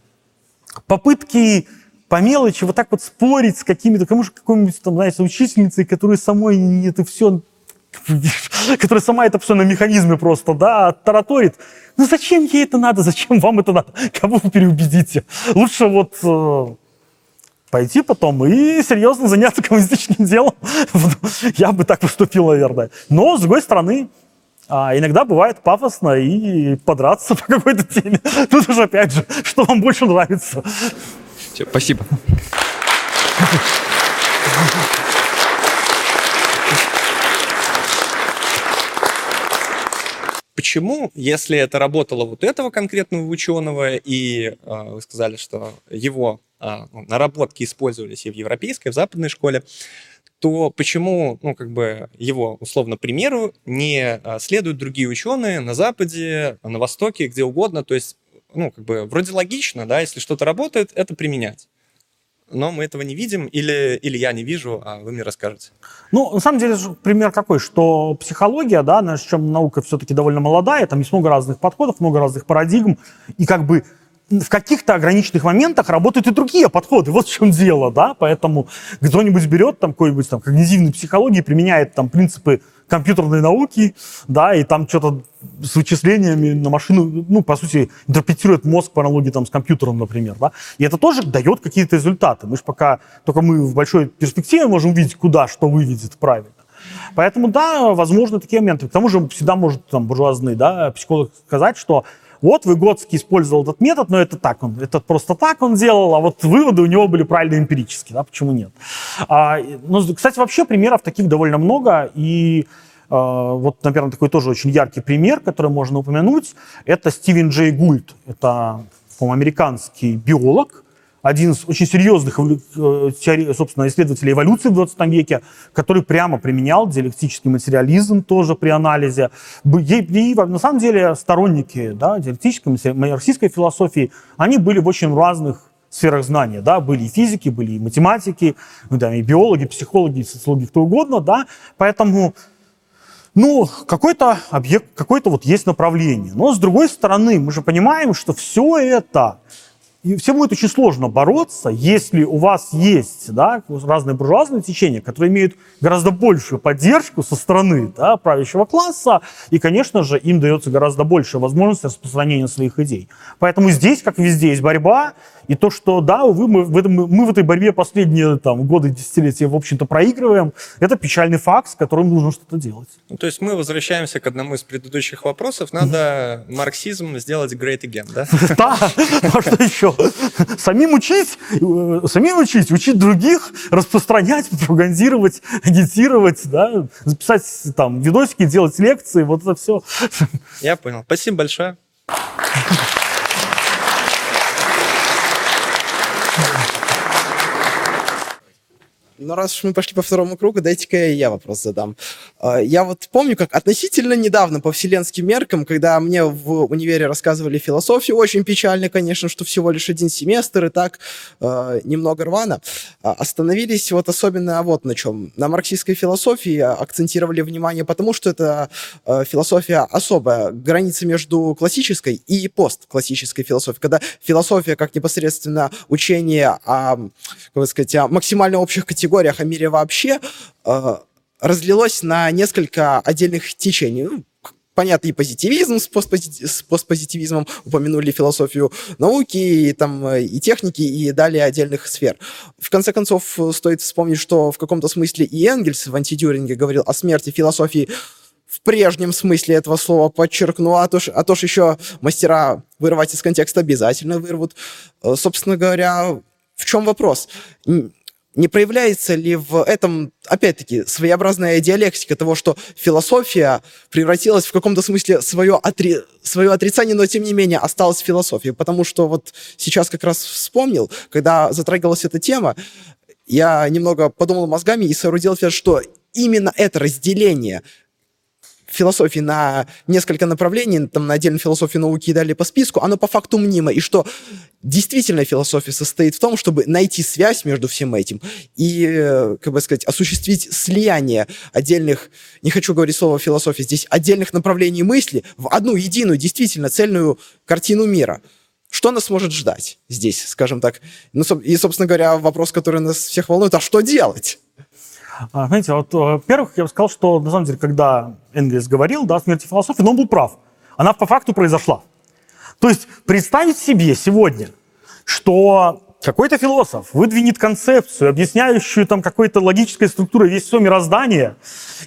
попытки по мелочи вот так вот спорить с какими-то, кому же какой-нибудь там, знаете, учительницей, которая самой это все *laughs* которая сама это все на механизме просто, да, тараторит. Ну зачем ей это надо, зачем вам это надо? *laughs* Кого вы переубедите? Лучше вот э, пойти потом и серьезно заняться *laughs* коммунистическим делом. Я бы так поступил, наверное. Но, с другой стороны, а иногда бывает пафосно и подраться по какой-то теме. Тут уже, опять же, что вам больше нравится. Спасибо. Почему, если это работало вот этого конкретного ученого, и э, вы сказали, что его э, наработки использовались и в европейской, и в западной школе, то почему, ну, как бы его, условно, примеру не следуют другие ученые на Западе, на Востоке, где угодно, то есть, ну, как бы, вроде логично, да, если что-то работает, это применять но мы этого не видим, или, или я не вижу, а вы мне расскажете. Ну, на самом деле, пример какой, что психология, да, на чем наука все-таки довольно молодая, там есть много разных подходов, много разных парадигм, и как бы в каких-то ограниченных моментах работают и другие подходы. Вот в чем дело, да, поэтому кто-нибудь берет там какой-нибудь там когнитивной психологии, применяет там принципы компьютерной науки, да, и там что-то с вычислениями на машину, ну, по сути, интерпретирует мозг по аналогии там с компьютером, например, да, и это тоже дает какие-то результаты. Мы же пока, только мы в большой перспективе можем видеть, куда что выведет правильно. Поэтому, да, возможно, такие моменты. К тому же всегда может там буржуазный, да, психолог сказать, что вот Выгодский использовал этот метод, но это так он, это просто так он делал, а вот выводы у него были правильно эмпирические, да, почему нет? А, ну, кстати, вообще примеров таких довольно много, и вот, наверное, такой тоже очень яркий пример, который можно упомянуть, это Стивен Джей Гульд. Это, по американский биолог, один из очень серьезных, э, собственно, исследователей эволюции в 20 веке, который прямо применял диалектический материализм тоже при анализе. И, на самом деле, сторонники да, диалектической, марксистской философии, они были в очень разных сферах знания, да, были и физики, были и математики, ну, да, и биологи, психологи, социологи, кто угодно, да, поэтому, ну, какой-то объект, какое-то вот есть направление. Но, с другой стороны, мы же понимаем, что все это и всем будет очень сложно бороться, если у вас есть да, разные буржуазные течения, которые имеют гораздо большую поддержку со стороны да, правящего класса, и, конечно же, им дается гораздо больше возможности распространения своих идей. Поэтому здесь, как везде, есть борьба, и то, что, да, увы, мы в, этом, мы в этой борьбе последние там, годы, десятилетия, в общем-то, проигрываем, это печальный факт, с которым нужно что-то делать. Ну, то есть мы возвращаемся к одному из предыдущих вопросов. Надо марксизм сделать great again, да? *laughs* Да, *laughs* а что еще? *laughs* Самим учить, э, самим учить, учить других, распространять, пропагандировать, агитировать, да, записать там видосики, делать лекции, вот это все. Я понял. Спасибо большое. *laughs* Ну, раз уж мы пошли по второму кругу, дайте-ка я вопрос задам. А, я вот помню, как относительно недавно по вселенским меркам, когда мне в универе рассказывали философию, очень печально, конечно, что всего лишь один семестр и так а, немного рвано, а, остановились вот особенно вот на чем. На марксистской философии акцентировали внимание потому, что это философия особая, граница между классической и постклассической философией, когда философия как непосредственно учение о, как сказать, о максимально общих категориях категориях о мире вообще э, разлилось на несколько отдельных течений. Ну, понятно, и позитивизм с, постпози- с постпозитивизмом, упомянули философию науки, и, там, э, и техники, и далее отдельных сфер. В конце концов, стоит вспомнить, что в каком-то смысле и Энгельс в антидюринге говорил о смерти философии в прежнем смысле этого слова подчеркну, а то, а то ж еще мастера вырывать из контекста обязательно вырвут. Э, собственно говоря, в чем вопрос? Не проявляется ли в этом, опять-таки, своеобразная диалектика того, что философия превратилась в каком-то смысле свое, отри... свое отрицание, но тем не менее осталась философией? Потому что вот сейчас как раз вспомнил, когда затрагивалась эта тема, я немного подумал мозгами и соорудил что именно это разделение философии на несколько направлений, там на отдельную философию науки и далее по списку, оно по факту мнимо, и что действительно философия состоит в том, чтобы найти связь между всем этим и, э, как бы сказать, осуществить слияние отдельных, не хочу говорить слово философия, здесь отдельных направлений мысли в одну единую, действительно цельную картину мира. Что нас может ждать здесь, скажем так? Ну, и, собственно говоря, вопрос, который нас всех волнует, а что делать? А, знаете, вот, э, во-первых, я бы сказал, что, на самом деле, когда Энгельс говорил да, о смерти философии, но он был прав. Она по факту произошла. То есть представить себе сегодня, что какой-то философ выдвинет концепцию, объясняющую там какой-то логической структурой весь все мироздание,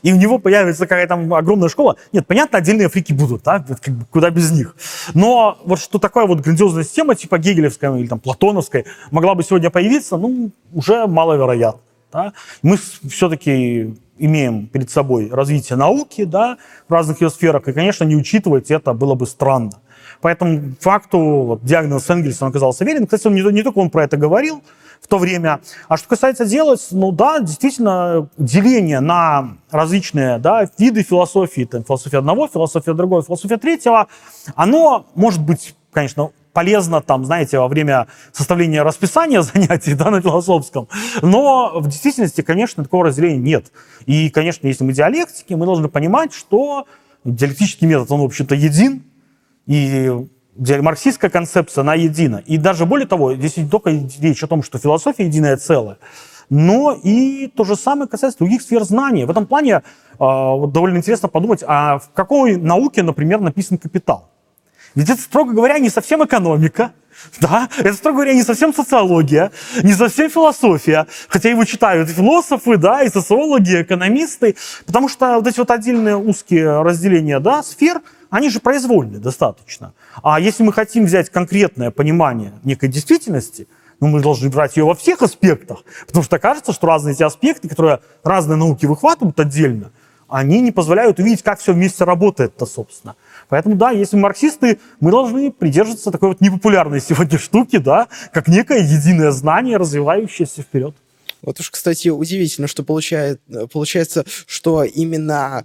и у него появится какая-то там огромная школа. Нет, понятно, отдельные фрики будут, да, как бы, куда без них. Но вот что такая вот грандиозная система, типа гегелевская или там платоновская, могла бы сегодня появиться, ну, уже маловероятно. Да? Мы все-таки имеем перед собой развитие науки да, в разных ее сферах, и, конечно, не учитывать это было бы странно. Поэтому факту вот, диагноз Энгельса оказался верен. Кстати, он не, не только он про это говорил в то время. А что касается делать, ну да, действительно, деление на различные да, виды философии, там, философия одного, философия другого, философия третьего, оно может быть, конечно, полезно, там, знаете, во время составления расписания *laughs* занятий да, на философском. Но в действительности, конечно, такого разделения нет. И, конечно, если мы диалектики, мы должны понимать, что диалектический метод, он, в общем-то, един, и марксистская концепция, она едина. И даже более того, здесь не только речь о том, что философия единое целое, но и то же самое касается других сфер знаний. В этом плане э, довольно интересно подумать, а в какой науке, например, написан «Капитал»? Ведь это, строго говоря, не совсем экономика, да, это, строго говоря, не совсем социология, не совсем философия, хотя его читают и философы, да, и социологи, и экономисты, потому что вот эти вот отдельные узкие разделения, да, сфер, они же произвольны достаточно. А если мы хотим взять конкретное понимание некой действительности, ну, мы должны брать ее во всех аспектах, потому что кажется, что разные эти аспекты, которые разные науки выхватывают отдельно, они не позволяют увидеть, как все вместе работает-то, собственно. Поэтому, да, если мы марксисты, мы должны придерживаться такой вот непопулярной сегодня штуки, да, как некое единое знание, развивающееся вперед. Вот уж, кстати, удивительно, что получает, получается, что именно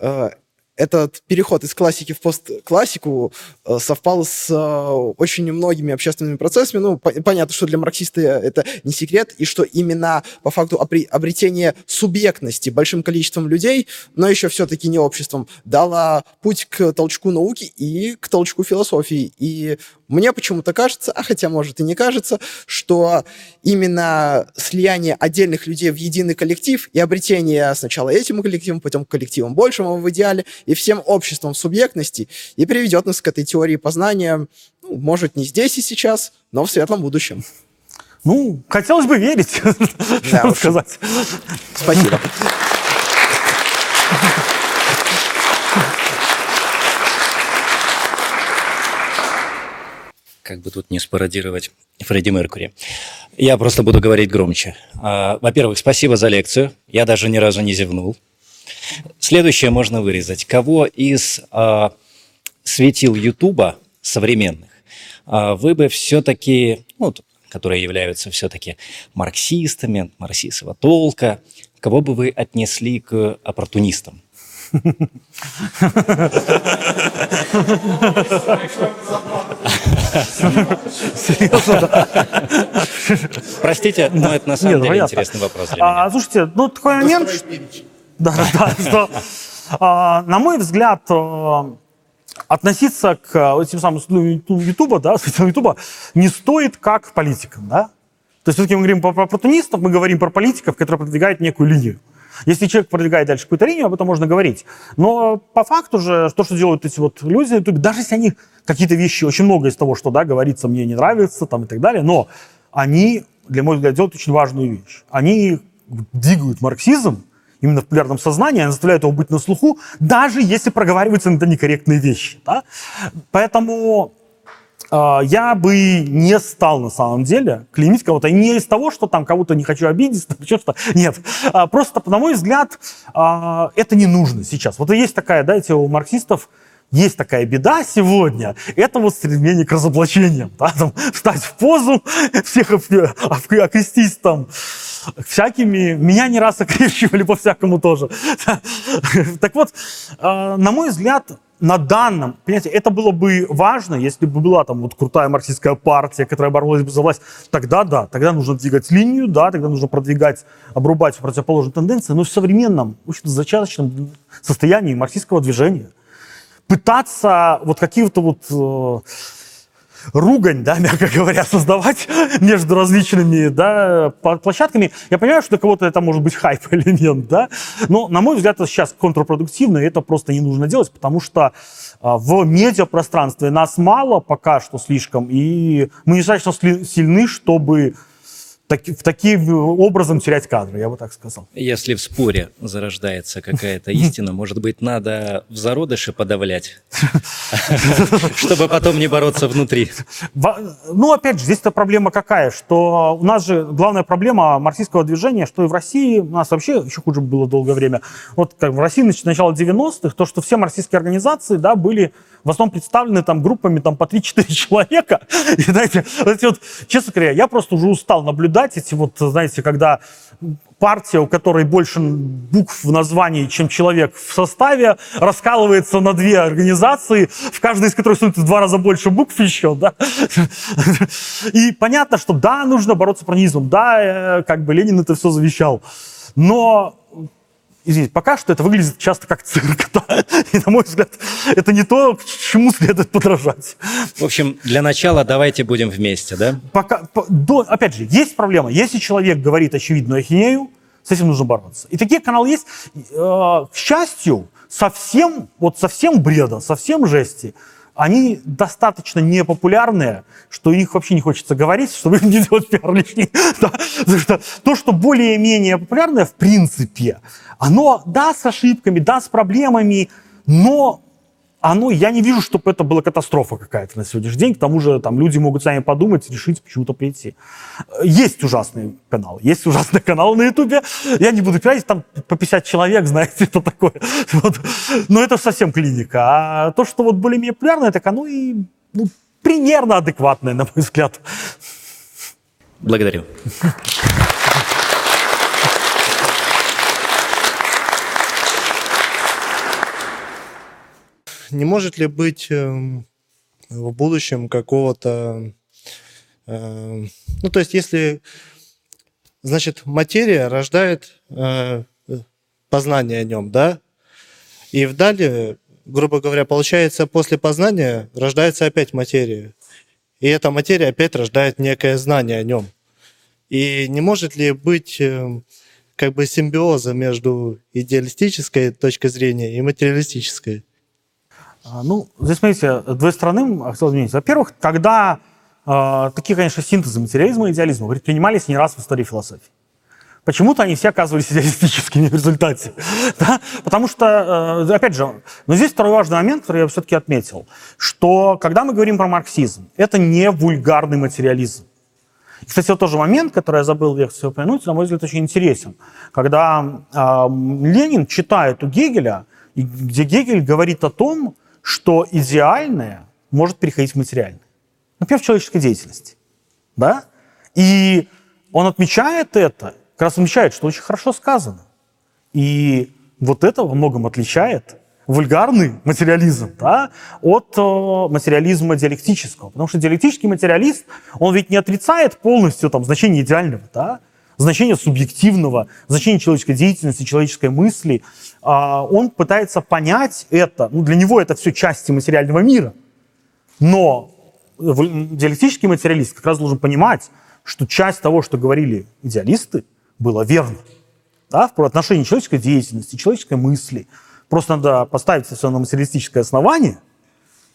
э, этот переход из классики в постклассику э, совпал с э, очень многими общественными процессами. Ну, по- понятно, что для марксиста это не секрет, и что именно по факту обретения субъектности большим количеством людей, но еще все-таки не обществом, дало путь к толчку науки и к толчку философии. И мне почему-то кажется, а хотя может и не кажется, что именно слияние отдельных людей в единый коллектив и обретение сначала этим коллективом, потом коллективом большим в идеале, и всем обществом субъектности и приведет нас к этой теории познания, ну, может, не здесь и сейчас, но в светлом будущем. Ну, хотелось бы верить, *laughs* да, сказать. Спасибо. *laughs* как бы тут не спародировать Фредди Меркури. Я просто буду говорить громче. А, во-первых, спасибо за лекцию. Я даже ни разу не зевнул. Следующее можно вырезать. Кого из а, светил Ютуба современных а, вы бы все-таки, ну, которые являются все-таки марксистами, марксистского толка, кого бы вы отнесли к оппортунистам? Простите, но это на самом деле интересный вопрос для меня. А, слушайте, ну такой момент... Да, да, что, а, на мой взгляд, а, относиться к этим самым Ютуба, да, *laughs* с Ютуба не стоит как политикам, да. То есть все-таки мы говорим про оппортунистов, мы говорим про политиков, которые продвигают некую линию. Если человек продвигает дальше какую-то линию, об этом можно говорить. Но по факту же, то, что делают эти вот люди на Ютубе, даже если они какие-то вещи, очень много из того, что, да, говорится, мне не нравится, там и так далее, но они, для моего взгляда, делают очень важную вещь. Они двигают марксизм именно в популярном сознании, они заставляют его быть на слуху, даже если проговариваются иногда некорректные вещи. Да? Поэтому я бы не стал на самом деле клеймить кого-то. Не из того, что там кого-то не хочу обидеть, *laughs* что-то. Нет. А, просто, на мой взгляд, а, это не нужно сейчас. Вот есть такая, да, эти у марксистов есть такая беда сегодня, это вот стремление к разоблачениям, да, там, *laughs* встать в позу, всех окрестить там всякими, меня не раз окрещивали *laughs* по-всякому тоже. Так вот, на мой взгляд, на данном, понимаете, это было бы важно, если бы была там вот крутая марксистская партия, которая боролась бы за власть, тогда да, тогда нужно двигать линию, да, тогда нужно продвигать, обрубать противоположные тенденции, но в современном, в общем-то, зачаточном состоянии марксистского движения пытаться вот какие-то вот э, ругань, да, *laughs* мягко говоря, создавать *laughs* между различными да, площадками. Я понимаю, что для кого-то это может быть *laughs* хайп-элемент, да, но, на мой взгляд, это сейчас контрпродуктивно, и это просто не нужно делать, потому что а, в медиапространстве нас мало пока что слишком, и мы недостаточно сильны, чтобы так, в таким образом терять кадры, я бы так сказал. Если в споре зарождается какая-то истина, может быть, надо в зародыше подавлять, *laughs* чтобы потом не бороться внутри. Ну, опять же, здесь эта проблема какая, что у нас же главная проблема марксистского движения, что и в России, у нас вообще еще хуже было долгое время, вот как в России начало 90-х, то, что все марксистские организации, да, были в основном представлены там группами там по 3-4 *laughs* человека. И, знаете, вот, честно говоря, я просто уже устал наблюдать эти вот, знаете, когда партия, у которой больше букв в названии, чем человек в составе, раскалывается на две организации, в каждой из которых становится в два раза больше букв еще, да. И понятно, что да, нужно бороться с пронизмом, да, э, как бы Ленин это все завещал, но извините, пока что это выглядит часто как цирк. *laughs* Да? И, на мой взгляд, это не то, к чему следует подражать. В общем, для начала давайте будем вместе, да? Пока, по, до, опять же, есть проблема. Если человек говорит очевидную ахинею, с этим нужно бороться. И такие каналы есть. Э, к счастью, совсем, вот совсем бреда, совсем жести, они достаточно непопулярные, что их вообще не хочется говорить, чтобы *laughs* не делать пиар лишний. *laughs* Да? что то, что более-менее популярное, в принципе, оно, да, с ошибками, да, с проблемами, но оно, я не вижу, чтобы это была катастрофа какая-то на сегодняшний день. К тому же там люди могут сами подумать, решить почему-то прийти. Есть ужасные каналы, есть ужасные каналы на Ютубе. Я не буду пирать, там по 50 человек, знаете, это такое. *laughs* Вот. Но это совсем клиника. А то, что вот более-менее популярное, так оно и ну, примерно адекватное, на мой взгляд. Благодарю. Не может ли быть эм, в будущем какого-то... Эм, ну, то есть, если, значит, материя рождает э, познание о нем, да, и вдали, грубо говоря, получается, после познания рождается опять материя. И эта материя опять рождает некое знание о нем. И не может ли быть эм, как бы симбиоза между идеалистической точкой зрения и материалистической? А, ну, здесь, смотрите, две стороны хотел изменить. Во-первых, когда э, такие, конечно, синтезы материализма и идеализма предпринимались не раз в истории философии. Почему-то они все оказывались *laughs* идеалистическими в результате. *laughs* да? Потому что, э, опять же, но здесь второй важный момент, который я все-таки отметил, что когда мы говорим про марксизм, это не вульгарный материализм. Кстати, вот тоже момент, который я забыл в лекции упомянуть, на мой взгляд, очень интересен. Когда э, Ленин читает у Гегеля, где Гегель говорит о том, что идеальное может переходить в материальное. Например, в человеческой деятельности. Да? И он отмечает это, как раз отмечает, что очень хорошо сказано. И вот это во многом отличает вульгарный материализм да, от э, материализма диалектического. Потому что диалектический материалист, он ведь не отрицает полностью там, значение идеального, да, значение субъективного, значение человеческой деятельности, человеческой мысли. А, он пытается понять это. Ну, для него это все части материального мира. Но диалектический материалист как раз должен понимать, что часть того, что говорили идеалисты, было верно. Да, в отношении человеческой деятельности, человеческой мысли. Просто надо поставить все на материалистическое основание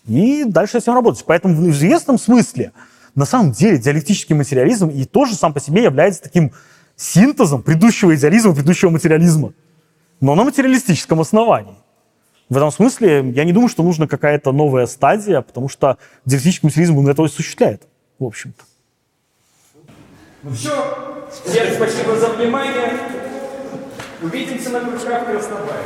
и дальше с этим работать. Поэтому в известном смысле на самом деле диалектический материализм и тоже сам по себе является таким синтезом предыдущего идеализма, предыдущего материализма, но на материалистическом основании. В этом смысле я не думаю, что нужна какая-то новая стадия, потому что диалектический материализм он это осуществляет, в общем-то. Ну все. Всем спасибо за внимание. Увидимся на кружках Краснобая.